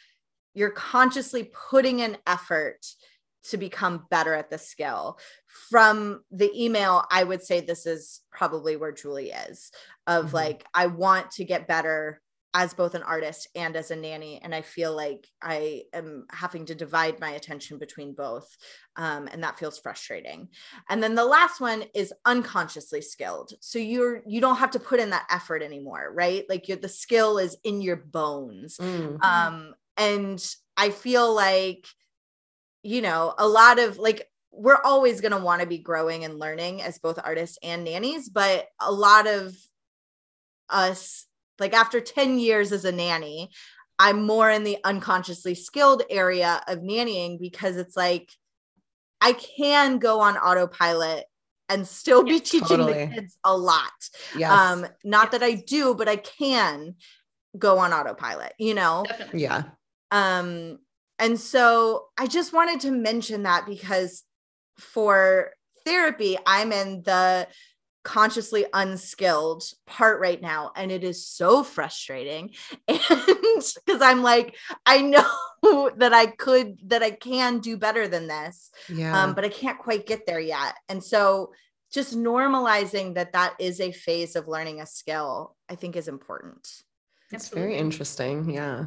you're consciously putting an effort to become better at the skill. From the email, I would say this is probably where Julie is of mm-hmm. like, I want to get better as both an artist and as a nanny. And I feel like I am having to divide my attention between both. Um, and that feels frustrating. And then the last one is unconsciously skilled. So you're, you don't have to put in that effort anymore, right? Like you're, the skill is in your bones. Mm-hmm. Um, and I feel like, you know, a lot of like, we're always going to want to be growing and learning as both artists and nannies, but a lot of us, like after 10 years as a nanny, I'm more in the unconsciously skilled area of nannying because it's like I can go on autopilot and still be Yeah, teaching totally. the kids a lot. Yes. Um, not that I do, but I can go on autopilot, you know? Definitely. yeah. Um, and so I just wanted to mention that because for therapy, I'm in the consciously unskilled part right now, and it is so frustrating. And because I'm like, I know that I could, that I can do better than this, Yeah. um, but I can't quite get there yet. And so just normalizing that that is a phase of learning a skill, I think is important. it's very interesting. Yeah.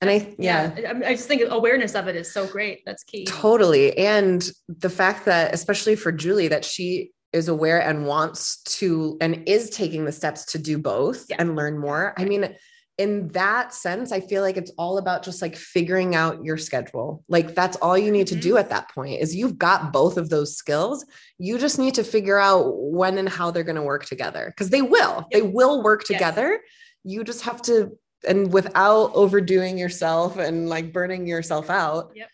And I, yeah, yeah. I, just think awareness of it is so great. That's key. Totally. And the fact that, especially for Julie, that she is aware and wants to and is taking the steps to do both Yeah. and learn more. I mean, in that sense, I feel like it's all about just like figuring out your schedule. Like that's all you need to do mm-hmm. at that point is you've got both of those skills. You just need to figure out when and how they're going to work together because they will. They will work Yes. together. You just have to and without overdoing yourself and like burning yourself out. Yep.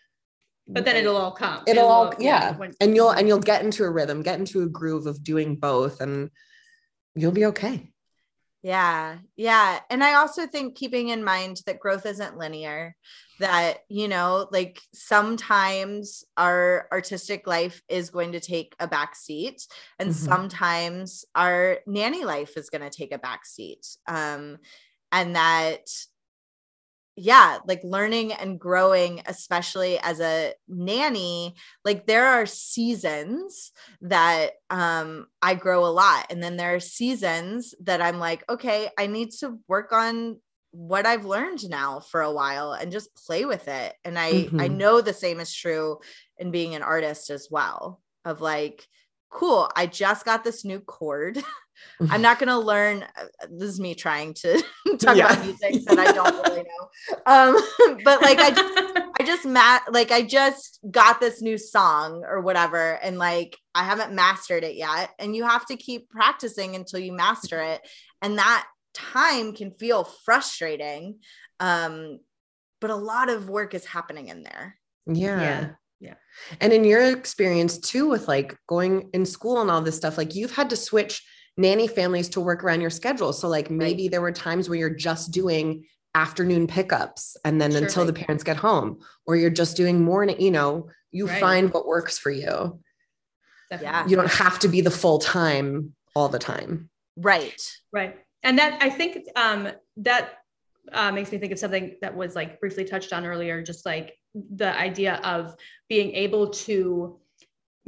But then it'll all come. It'll all all- yeah, when- and you'll and you'll get into a rhythm, get into a groove of doing both, and you'll be okay. Yeah. Yeah. And I also think keeping in mind that growth isn't linear, that, you know, like sometimes our artistic life is going to take a back seat, and Mhm. sometimes our nanny life is going to take a back seat. Um, and that, yeah, like learning and growing, especially as a nanny, like there are seasons that um I grow a lot. And then there are seasons that I'm like okay I need to work on what I've learned now for a while and just play with it. And I I Mhm. know the same is true in being an artist as well of like cool I just got this new chord I'm not going to learn uh, this is me trying to talk Yeah. about music that I don't really know um but like I just I just ma- like I just got this new song or whatever and like I haven't mastered it yet and you have to keep practicing until you master it and that time can feel frustrating um but a lot of work is happening in there Yeah. Yeah. Yeah. And in your experience too, with like going in school and all this stuff, like you've had to switch nanny families to work around your schedule. So like maybe there were times where you're just doing afternoon pickups and then Sure. until the parents get home, or you're just doing morning, you know, you Right. find what works for you. Definitely. Yeah. You don't have to be the full time all the time. right Right. And that I think um, that uh, makes me think of something that was like briefly touched on earlier, just like the idea of being able to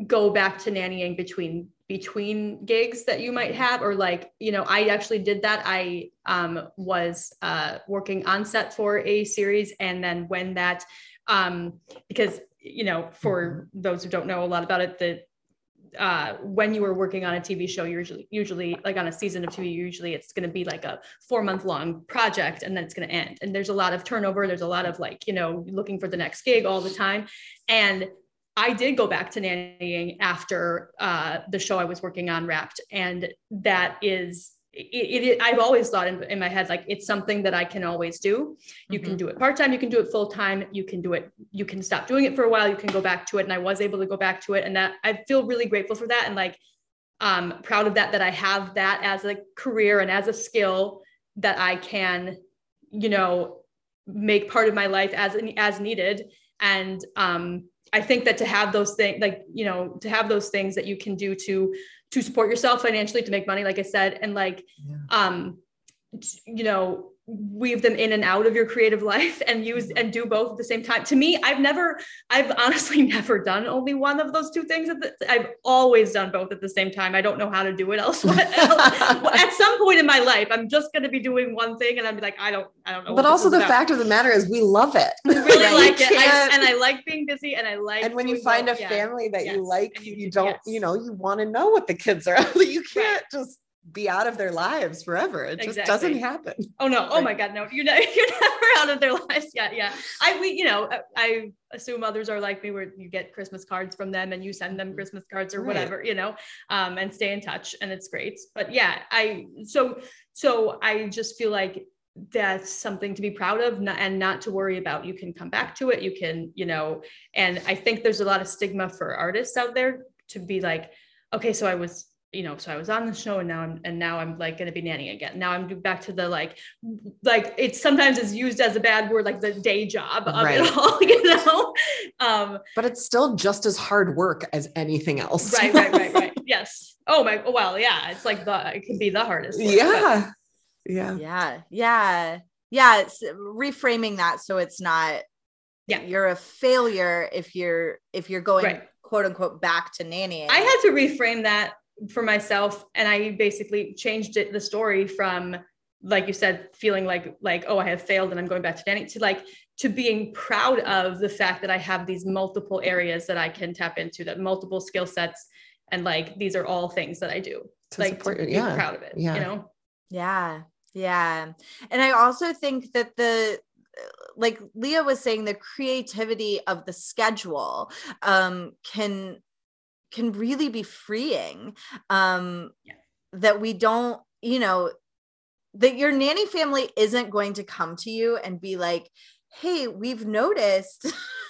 go back to nannying between between gigs that you might have or like you know i actually did that i um, was uh, working on set for a series and then when that um, because you know for those who don't know a lot about it the uh, when you were working on a TV show, usually, usually like on a season of TV, usually it's going to be like a four month long project and then it's going to end. And there's a lot of turnover. There's a lot of like, you know, looking for the next gig all the time. And I did go back to nannying after uh, the show I was working on wrapped. And that is, it, it, I've always thought in, in my head, like it's something that I can always do. You can do it part-time, you can do it full-time, you can do it, you can stop doing it for a while, you can go back to it. And I was able to go back to it. And that I feel really grateful for that. And like um proud of that, that I have that as a career and as a skill that I can, you know, make part of my life as as needed. And um I think that to have those things, like, you know, to have those things that you can do to to support yourself financially, to make money, like I said, and like Yeah. um you know weave them in and out of your creative life and use mm-hmm. and do both at the same time to me i've never i've honestly never done only one of those two things at the, i've always done both at the same time i don't know how to do it elsewhere at some point in my life i'm just going to be doing one thing and i'm like i don't i don't know But also the about. fact of the matter is we love it. I really like it I, and i like being busy and i like and when you find a. Yeah. family that Yes. you like, you, you do- don't, yes. you know, you want to know what the kids are. you can't just be out of their lives forever. It just doesn't happen. Oh no! Oh my God! No, you're never you're never out of their lives. Yeah, yeah. I we you know I assume others are like me, where you get Christmas cards from them and you send them Christmas cards or Right. whatever, you know, um, and stay in touch, and it's great. But yeah, I so so I just feel like that's something to be proud of and not to worry about. You can come back to it. You can you know, and I think there's a lot of stigma for artists out there to be like okay, so I was you know, so I was on the show and now I'm and now I'm like gonna be nanny again. Now I'm back to the like like it's sometimes it's used as a bad word, like the day job of Right. it all, you know. Um But it's still just as hard work as anything else. right, right, right, right. Yes. Oh my well, yeah, it's like the it can be the hardest. work, but- yeah. Yeah. Yeah. Yeah. Yeah. It's reframing that so it's not Yeah. you're a failure if you're if you're going Right. quote unquote back to nannying. I had to reframe that for myself, and I basically changed it the story from like you said, feeling like like oh I have failed and I'm going back to danny to like to being proud of the fact that I have these multiple areas that I can tap into, that multiple skill sets, and like these are all things that I do. To like support to be Yeah. proud of it. Yeah. You know. Yeah. Yeah. And I also think that the like Leah was saying the creativity of the schedule um can can really be freeing. Um Yeah. that we don't, you know, that your nanny family isn't going to come to you and be like, "Hey, we've noticed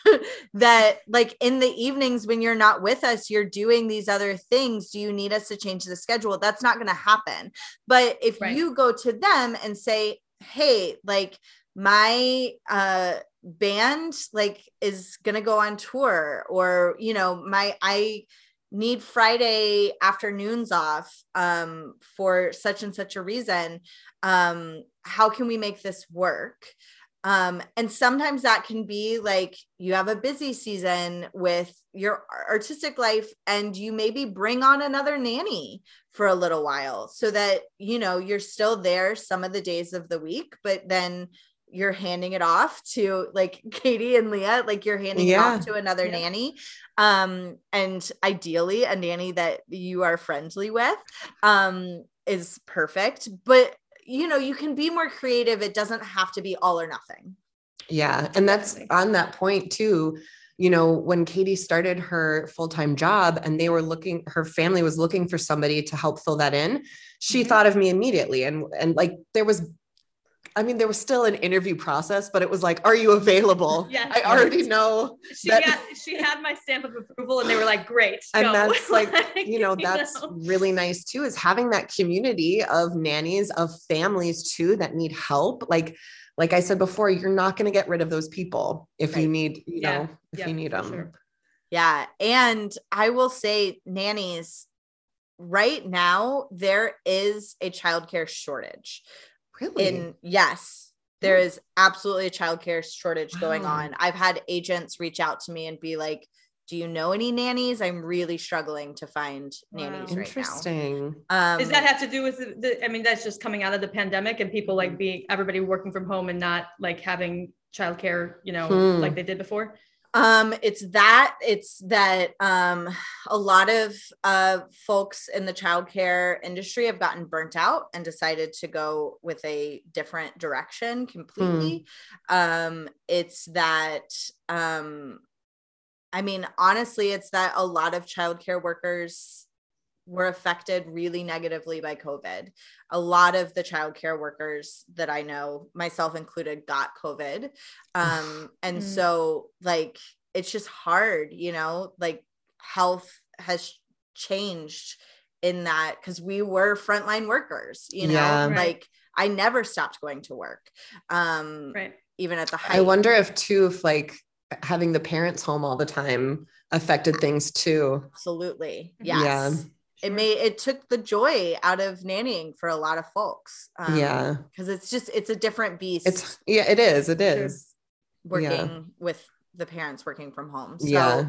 that like in the evenings when you're not with us, you're doing these other things. Do you need us to change the schedule?" That's not going to happen. But if Right. you go to them and say, "Hey, like my uh band like is going to go on tour or you know, my I need Friday afternoons off um for such and such a reason. Um how can we make this work?" Um, and sometimes that can be like you have a busy season with your artistic life and you maybe bring on another nanny for a little while so that you know you're still there some of the days of the week but then you're handing it off to like Katie and Leah like you're handing it off to another Yeah. nanny um and ideally a nanny that you are friendly with um is perfect but you know you can be more creative it doesn't have to be all or nothing Yeah. And that's on that point too. You know, when Katie started her full time job and they were looking, her family was looking for somebody to help fill that in, she Mhm. thought of me immediately. And, and like there was, I mean, there was still an interview process, but it was like, are you available? Yes. I already know. She That- had she had my stamp of approval, and they were like, "Great." And go." that's like, you know, that's know? really nice too, is having that community of nannies, of families too that need help. Like, like I said before, you're not going to get rid of those people if you need, you Yeah. know, if Yeah, you need for them. sure. Yeah. And I will say, nannies, right now, there is a childcare shortage. Really? In yes, there is absolutely a childcare shortage going on. I've had agents reach out to me and be like, do you know any nannies? I'm really struggling to find Wow. nannies right now. Interesting. Um, Does that have to do with the, the? I mean, that's just coming out of the pandemic and people like being everybody working from home and not like having childcare, you know, Hmm. like they did before. Um, it's that it's that um a lot of uh folks in the childcare industry have gotten burnt out and decided to go with a different direction completely. Um, it's that um I mean, honestly, it's that a lot of childcare workers were affected really negatively by COVID. A lot of the childcare workers that I know, myself included, got COVID. Um, and Mm. so, like, it's just hard, you know, like, health has changed in that because we were frontline workers, you know, Yeah. Right. like, I never stopped going to work. Um, Right. even at the height. I wonder if too, if like having the parents home all the time affected things too. Absolutely. Yeah. It may it took the joy out of nannying for a lot of folks. yeah. Because it's just it's a different beast It's, yeah, it is. It is. working with the parents working from home. So yeah.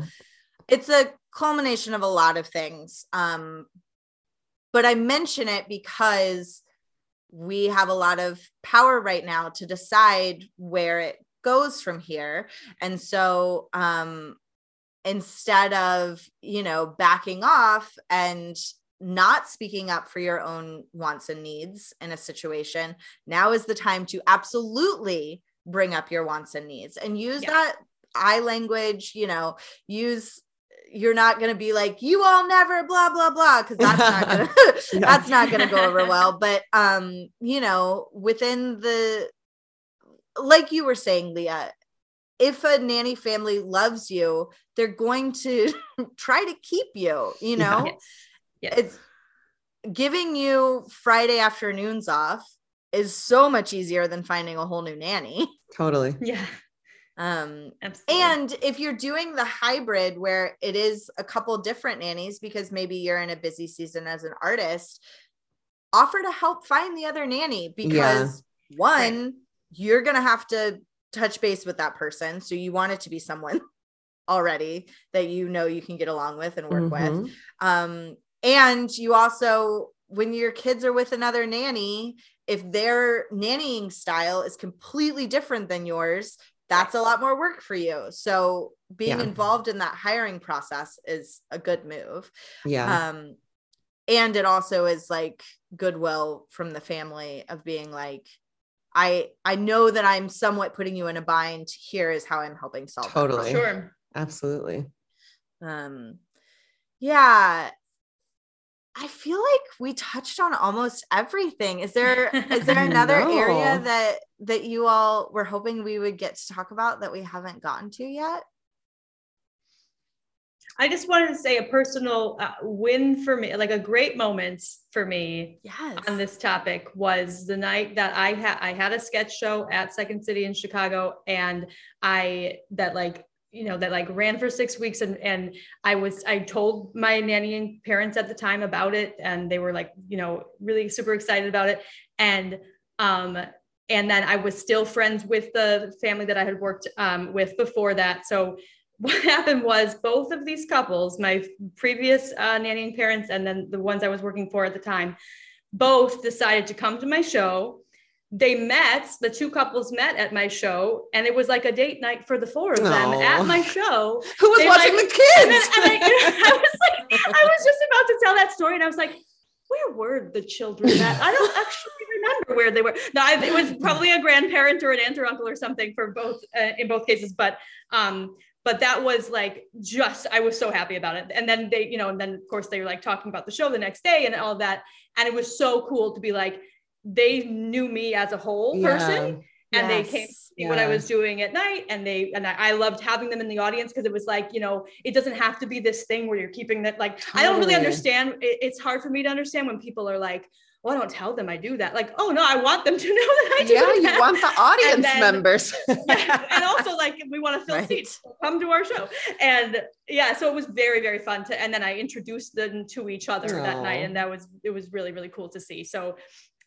it's a culmination of a lot of things. Um, but I mention it because we have a lot of power right now to decide where it goes from here. And so um, instead of, you know, backing off and not speaking up for your own wants and needs in a situation, now is the time to absolutely bring up your wants and needs and use Yeah. that I language, you know, use you're not going to be like you all never blah blah blah cuz that's not going to that's not going to go over well, but um you know, within the like you were saying Leah, if a nanny family loves you, they're going to try to keep you, you know? Yes. Yes. it's giving you Friday afternoons off is so much easier than finding a whole new nanny. Totally. yeah. Um, Absolutely. and if you're doing the hybrid where it is a couple different nannies because maybe you're in a busy season as an artist, offer to help find the other nanny because one, you're going to have to touch base with that person. So you want it to be someone already that you know you can get along with and work with. Mhm. Um, and you also, when your kids are with another nanny, if their nannying style is completely different than yours, that's a lot more work for you. So being Yeah. involved in that hiring process is a good move. Yeah. Um, and it also is like goodwill from the family of being like, I I know that I'm somewhat putting you in a bind. Here is how I'm helping solve. Totally. sure. Absolutely. um yeah i feel like we touched on almost everything is there is there I another area that that you all were hoping we would get to talk about that we haven't gotten to yet I just wanted to say a personal uh, win for me, like a great moment for me yes. on this topic was the night that I had I had a sketch show at Second City in Chicago, and I that like you know that like ran for six weeks, and and I was I told my nannying parents at the time about it, and they were like you know really super excited about it, and um and then I was still friends with the family that I had worked um, with before that, so what happened was both of these couples, my previous uh, nannying parents and then the ones I was working for at the time, both decided to come to my show. They met, the two couples met at my show, and it was like a date night for the four of them at my show. Who was They, watching like- the kids? And then and I, I was like, I was just about to tell that story, and I was like, where were the children at? I don't actually remember where they were. No, I, it was probably a grandparent or an aunt or uncle or something for both uh, in both cases. But um, but that was like just I was so happy about it. And then they, you know, and then of course they were like talking about the show the next day and all that. And it was so cool to be like, they knew me as a whole person and they came to Yes. see what I was doing at night. And they and I, I loved having them in the audience because it was like, you know, it doesn't have to be this thing where you're keeping that. Like, I don't really understand. It, it's hard for me to understand when people are like, well, I don't tell them I do that. Like, oh no, I want them to know that I do yeah, that. you want the audience then- members. Yeah, and also like we want to fill Right. seats come to our show and yeah so it was very very fun to and then i introduced them to each other that night and that was it was really really cool to see so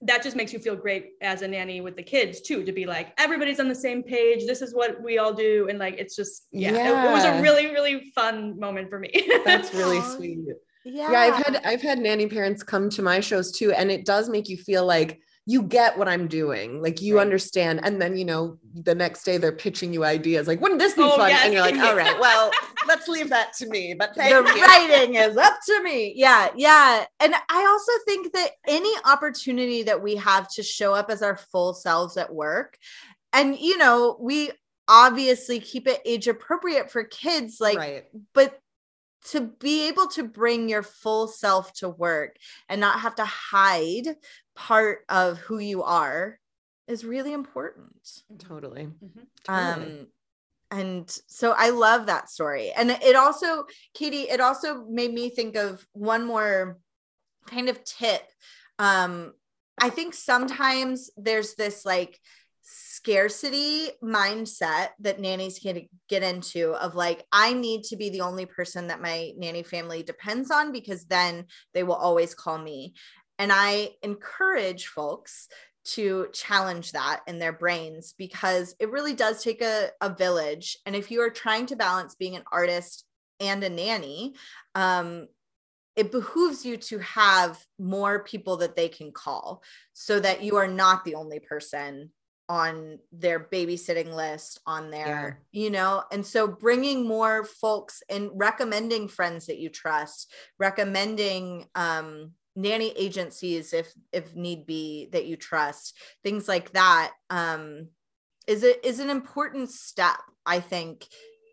that just makes you feel great as a nanny with the kids too to be like everybody's on the same page this is what we all do and like it's just yeah, It, it was a really really fun moment for me That's really sweet. Yeah yeah i've had i've had nanny parents come to my shows too and it does make you feel like you get what i'm doing like you Right. understand and then you know the next day they're pitching you ideas like wouldn't this be Oh, fun yes. and you're like all right well let's leave that to me but thank the you writing is up to me. Yeah, yeah. And I also think that any opportunity that we have to show up as our full selves at work, and you know, we obviously keep it age appropriate for kids, like, right but to be able to bring your full self to work and not have to hide part of who you are is really important. totally Mhm. Totally. Um, and so I love that story. And it also, Katie, it also made me think of one more kind of tip. Um, I think sometimes there's this like scarcity mindset that nannies can get into of like, I need to be the only person that my nanny family depends on because then they will always call me. And I encourage folks to challenge that in their brains because it really does take a, a village. And if you are trying to balance being an artist and a nanny, um, it behooves you to have more people that they can call so that you are not the only person on their babysitting list on their you know and so bringing more folks and recommending friends that you trust recommending um nanny agencies if if need be that you trust things like that um is it is an important step i think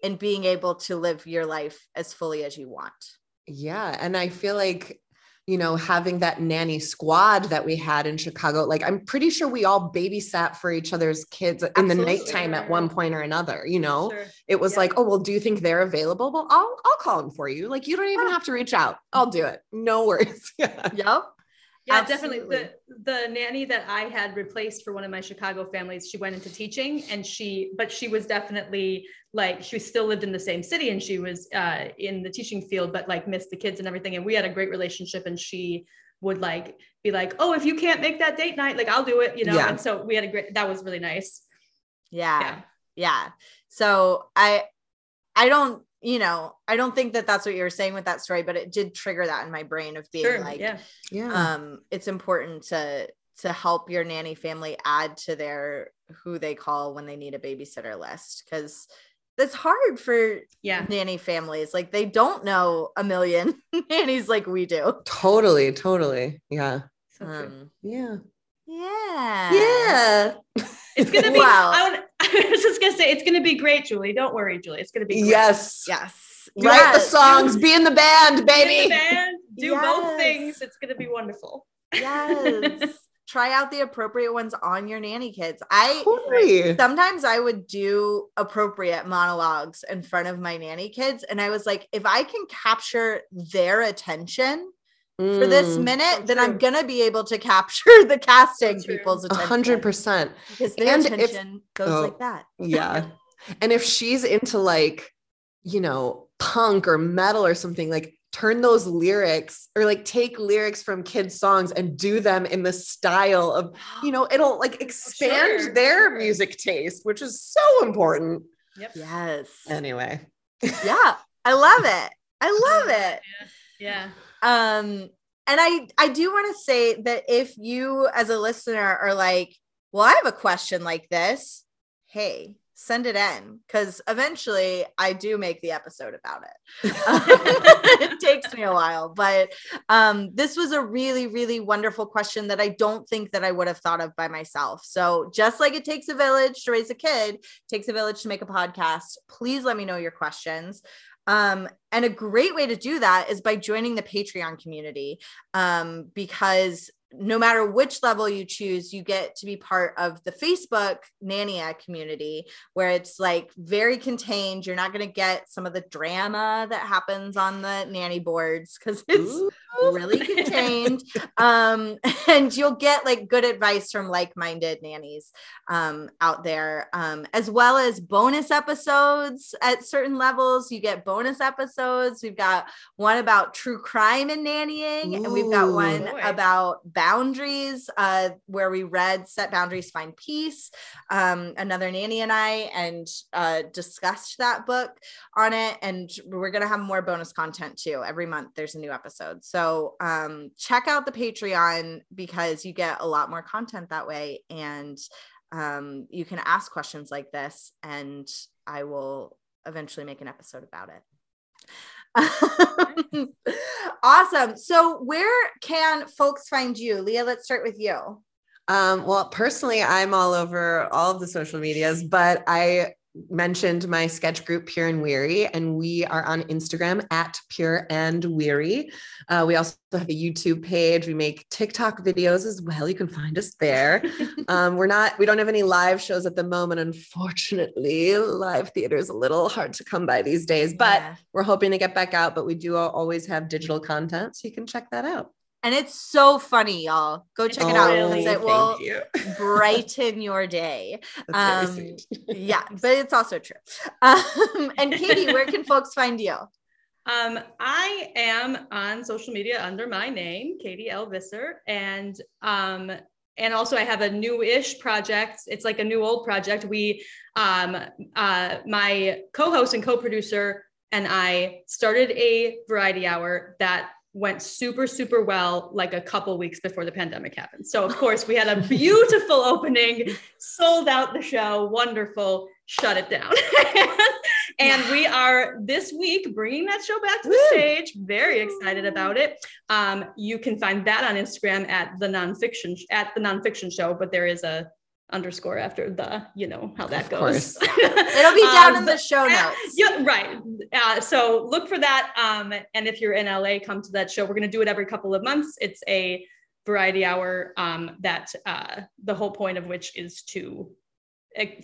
in being able to live your life as fully as you want Yeah. And I feel like you know, having that nanny squad that we had in Chicago. Like, I'm pretty sure we all babysat for each other's kids in the nighttime at one point or another, you know? Sure. It was Yeah. like, oh, well, do you think they're available? Well, I'll, I'll call them for you. Like, you don't even have to reach out. I'll do it. No worries. Yeah. Yep. Yeah, definitely. The the nanny that I had replaced for one of my Chicago families, she went into teaching and she, but she was definitely like she still lived in the same city and she was uh, in the teaching field, but like missed the kids and everything. And we had a great relationship. And she would like be like, "Oh, if you can't make that date night, like I'll do it," you know. Yeah. And so we had a great. That was really nice. Yeah. Yeah. Yeah. So I I don't, you know, I don't think that that's what you were saying with that story, but it did trigger that in my brain of being Sure. like yeah. Yeah. um it's important to to help your nanny family add to their who they call when they need a babysitter list because that's hard for Yeah. nanny families like they don't know a million nannies like we do totally. Totally. Yeah. So um Yeah. Yeah Yeah. It's gonna be. Wow. I, would, I was just gonna say it's gonna be great, Julie. Don't worry, Julie. It's gonna be great. Yes. yes Write the songs. Be in the band, Be in baby. the band, do both things. It's gonna be wonderful. yes try out the appropriate ones on your nanny kids i Totally. sometimes I would do appropriate monologues in front of my nanny kids. And I was like, if I can capture their attention for this Mm, minute, So then I'm going to be able to capture the casting So true. people's A attention. hundred percent. Because their And if- attention goes oh. like that. Yeah. and if she's into like, you know, punk or metal or something, like turn those lyrics or like take lyrics from kids' songs and do them in the style of, you know, it'll like expand Sure, their music taste, which is so important. Yep. Yes. Anyway. yeah. I love it. I love it. Yeah. Um and i i do want to say that if you as a listener are like well i have a question like this hey send it in because eventually i do make the episode about it. It takes me a while but um this was a really really wonderful question that i don't think that i would have thought of by myself. So just like it takes a village to raise a kid takes a village to make a podcast please let me know your questions um, and a great way to do that is by joining the Patreon community um, because no matter which level you choose, you get to be part of the Facebook Nania community where it's like very contained. You're not going to get some of the drama that happens on the nanny boards because it's Ooh. really contained. um, and you'll get like good advice from like-minded nannies um, out there, um, as well as bonus episodes at certain levels. You get bonus episodes. We've got one about true crime and nannying, and we've got one Boy. about boundaries, uh, where we read "Set Boundaries, Find Peace." Um, another nanny and I, and uh, discussed that book on it, and we're gonna have more bonus content too. Every month, there's a new episode. So um, check out the Patreon because you get a lot more content that way, and um, you can ask questions like this, and I will eventually make an episode about it. Awesome. So, where can folks find you, Leah? Let's start with you. Um, well, personally, I'm all over all of the social medias, but I mentioned my sketch group Pure and Weary, and we are on Instagram at Pure and Weary. Uh, we also have a YouTube page. We make TikTok videos as well. You can find us there. um, we're not, we don't have any live shows at the moment, unfortunately. Live theater is a little hard to come by these days, but Yeah. we're hoping to get back out. But we do always have digital content, so you can check that out. And it's so funny, y'all. Go check it out really- because it thank will you. brighten your day. Um, yeah, but it's also true. Um, and Katie, where can folks find you? Um, I am on social media under my name, Katie L. Visser, and um, and also I have a new-ish project. It's like a new old project. We, um, uh, my co-host and co-producer and I started a variety hour that went super super well like a couple weeks before the pandemic happened. So of course we had a beautiful opening sold out the show wonderful shut it down. And we are this week bringing that show back to the Woo! stage. Very excited about it. Um, you can find that on instagram at the nonfiction at the nonfiction show but there is a underscore after the, you know, how that Of goes. It'll be down Um, in the show uh, notes. Yeah, right. Uh, so look for that. Um, and if you're in LA, come to that show. We're going to do it every couple of months. It's a variety hour um, that uh, the whole point of which is to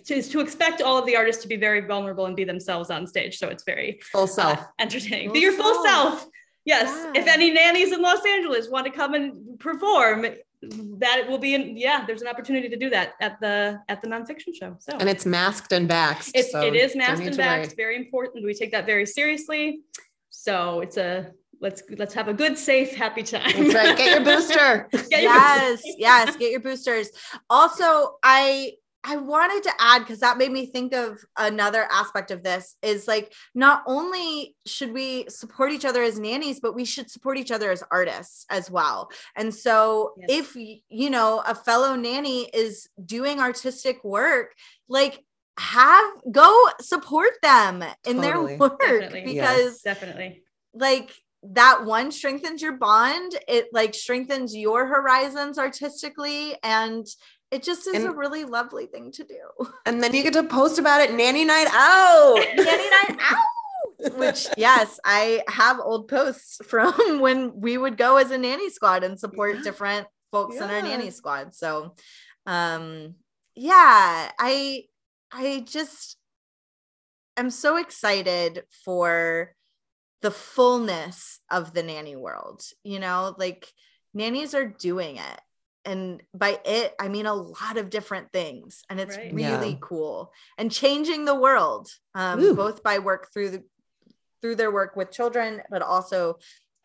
is to expect all of the artists to be very vulnerable and be themselves on stage. So it's very Full uh, self. entertaining. Full Be your full self. self. Yes. If any nannies in Los Angeles want to come and perform, that it will be in, yeah, there's an opportunity to do that at the at the nonfiction show. So And it's masked and vaxxed. it's so it is masked and to worry. vaxxed, very important. We take that very seriously. So it's a let's let's have a good, safe, happy time. That's right. Get your booster. Get your yes, yes, get your boosters. Also, I I wanted to add because that made me think of another aspect of this is like not only should we support each other as nannies, but we should support each other as artists as well. And so Yes. if you know a fellow nanny is doing artistic work, like have go support them in Totally. their work Definitely. Yes. because Definitely. like that one strengthens your bond it like strengthens your horizons artistically and it just is a really lovely thing to do And then you get to post about it nanny night out. nanny night out which yes i have old posts from when we would go as a nanny squad and support Yeah. different folks in our nanny squad so um yeah i i just I'm so excited for the fullness of the nanny world you know like nannies are doing it and by it i mean a lot of different things and it's Right. really Yeah. cool and changing the world um, both by work through the through their work with children but also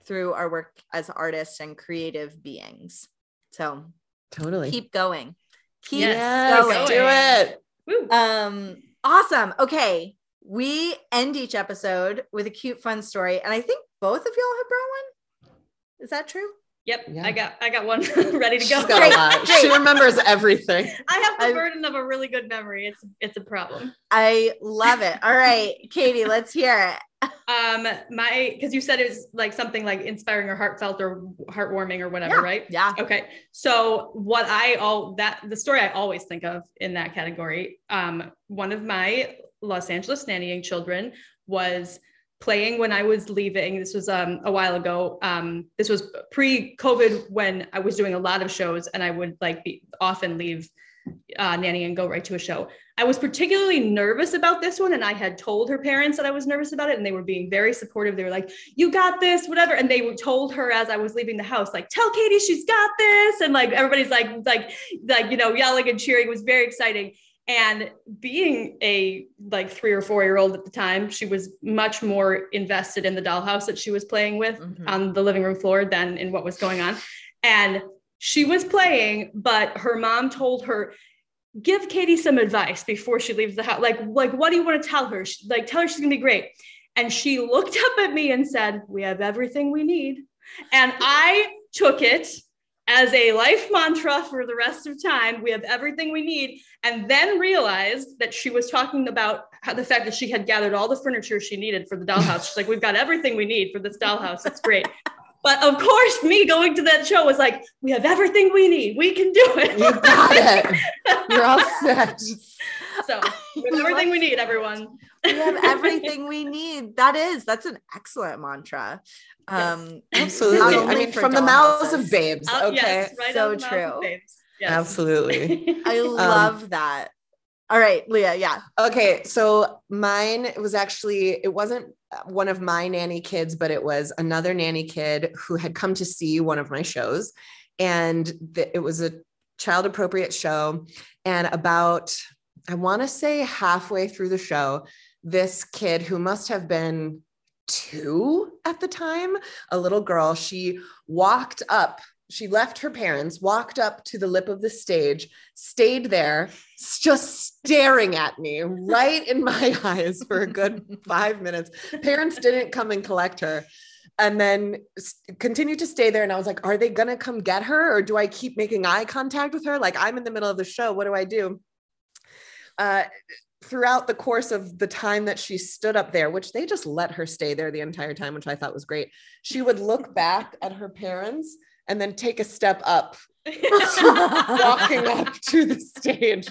through our work as artists and creative beings so Totally. keep going keep Yes, yes, going do it. Woo. um, awesome. Okay. We end each episode with a cute, fun story. And I think both of y'all have brought one. Is that true? Yep. Yeah. I got I got one ready to She's go. got a lot. She remembers everything. I have the I- burden of a really good memory. It's it's a problem. I love it. All right, Katie, let's hear it. Um, my because you said it was like something like inspiring or heartfelt or heartwarming or whatever, right? Yeah. Okay. So what I all that the story I always think of in that category, um, one of my Los Angeles nannying children was playing when I was leaving. This was um, a while ago. Um, this was pre-COVID when I was doing a lot of shows and I would like be often leave uh, nanny and go right to a show. I was particularly nervous about this one, and I had told her parents that I was nervous about it, and they were being very supportive. They were like, "You got this, whatever," and they told her as I was leaving the house, like, "Tell Katie she's got this," and like everybody's like, like, like you know, yelling and cheering it was very exciting. And being a like three or four year old at the time, she was much more invested in the dollhouse that she was playing with Mhm. on the living room floor than in what was going on. And she was playing, but her mom told her, give Katie some advice before she leaves the house. Like, like, what do you want to tell her? She- Like, tell her she's gonna be great. And she looked up at me and said, We have everything we need. And I took it as a life mantra for the rest of time. We have everything we need. And then realized that she was talking about how the fact that she had gathered all the furniture she needed for the dollhouse. She's like, We've got everything we need for this dollhouse. It's great. But of course, me going to that show was like, We have everything we need. We can do it. You got it. You're all set. So we have everything we need, everyone. We have everything we need. That is, that's an excellent mantra. Yes. Um, Absolutely. I mean, from the mouths dollhouses. of babes. Uh, Okay. yes, right So out of the mouth of true. Yes. Absolutely. I love that. All right, Leah. Yeah. Okay, so mine was actually it wasn't one of my nanny kids, but it was another nanny kid who had come to see one of my shows, and the, it was a child appropriate show. And about I want to say halfway through the show, this kid who must have been two at the time, a little girl, she walked up. She left her parents, walked up to the lip of the stage, stayed there, just staring at me right in my eyes for a good five minutes. Parents didn't come and collect her. And then continued to stay there. And I was like, are they going to come get her? Or do I keep making eye contact with her? Like, I'm in the middle of the show. What do I do? Uh, throughout the course of the time that she stood up there, which they just let her stay there the entire time, which I thought was great, she would look back at her parents and then take a step up walking up to the stage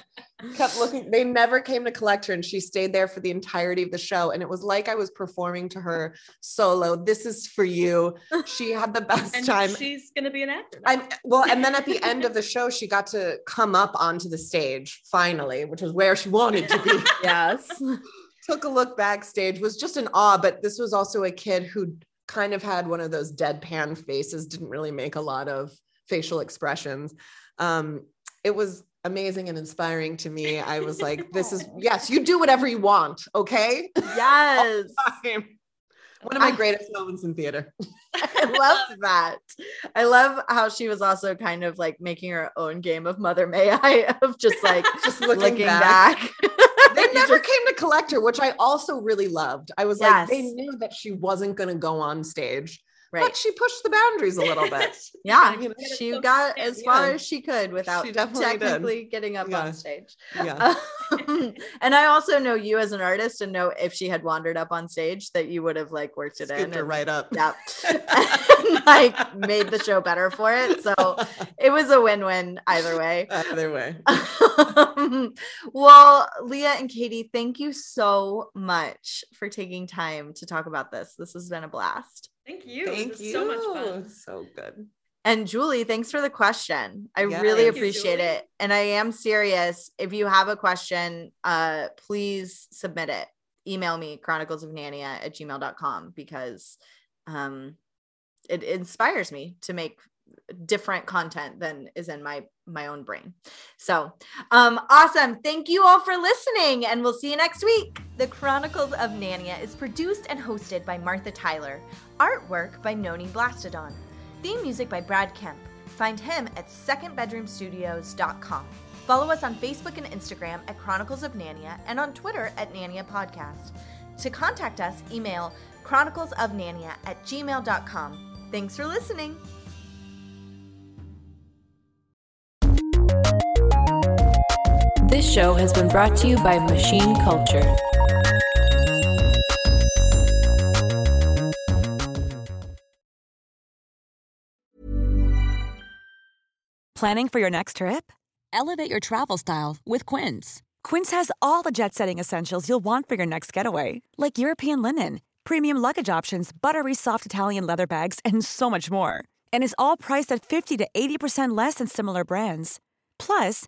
kept looking they never came to collect her and she stayed there for the entirety of the show and it was like i was performing to her solo this is for you she had the best and time she's gonna be an actor. I'm well, and then at the end of the show, she got to come up onto the stage finally, which was where she wanted to be. yes. Took a look backstage, was just in awe. But this was also a kid who kind of had one of those deadpan faces, didn't really make a lot of facial expressions. Um, it was amazing and inspiring to me. I was like, this is yes, you do whatever you want, okay? Yes. One of my greatest moments in theater. I love that. I love how she was also kind of like making her own game of Mother May I of just like Just looking, looking back. back. they never just- came to collect her, which I also really loved. I was Yes. like, they knew that she wasn't going to go on stage, right. but she pushed the boundaries a little bit. Yeah, You know, she got as far yeah. as she could without She definitely did. technically getting up Yeah. on stage. Yeah. Um, and I also know you as an artist and know if she had wandered up on stage that you would have like worked it in her and, right up. Yep. and, like made the show better for it. So it was a win-win either way. Either way. well, Leah and Katie, thank you so much for taking time to talk about this. This has been a blast. Thank you. Thank This you. is So much fun. So good. And Julie, thanks for the question. I Yeah, really thank you, appreciate it. And I am serious. If you have a question, uh, please submit it. Email me chronicles of Nania at gmail.com because um it inspires me to make different content than is in my my own brain. So um awesome. Thank you all for listening and we'll see you next week. The Chronicles of Nania is produced and hosted by Martha Tyler. Artwork by Noni Blastodon. Theme music by Brad Kemp. Find him at secondbedroomstudios.com. Follow us on Facebook and Instagram at Chronicles of Nania and on Twitter at Nania Podcast. To contact us, email chroniclesofnania at gmail.com. Thanks for listening. This show has been brought to you by Machine Culture. Planning for your next trip? Elevate your travel style with Quince. Quince has all the jet setting essentials you'll want for your next getaway, like European linen, premium luggage options, buttery soft Italian leather bags, and so much more. And is all priced at 50 to 80% less than similar brands. Plus,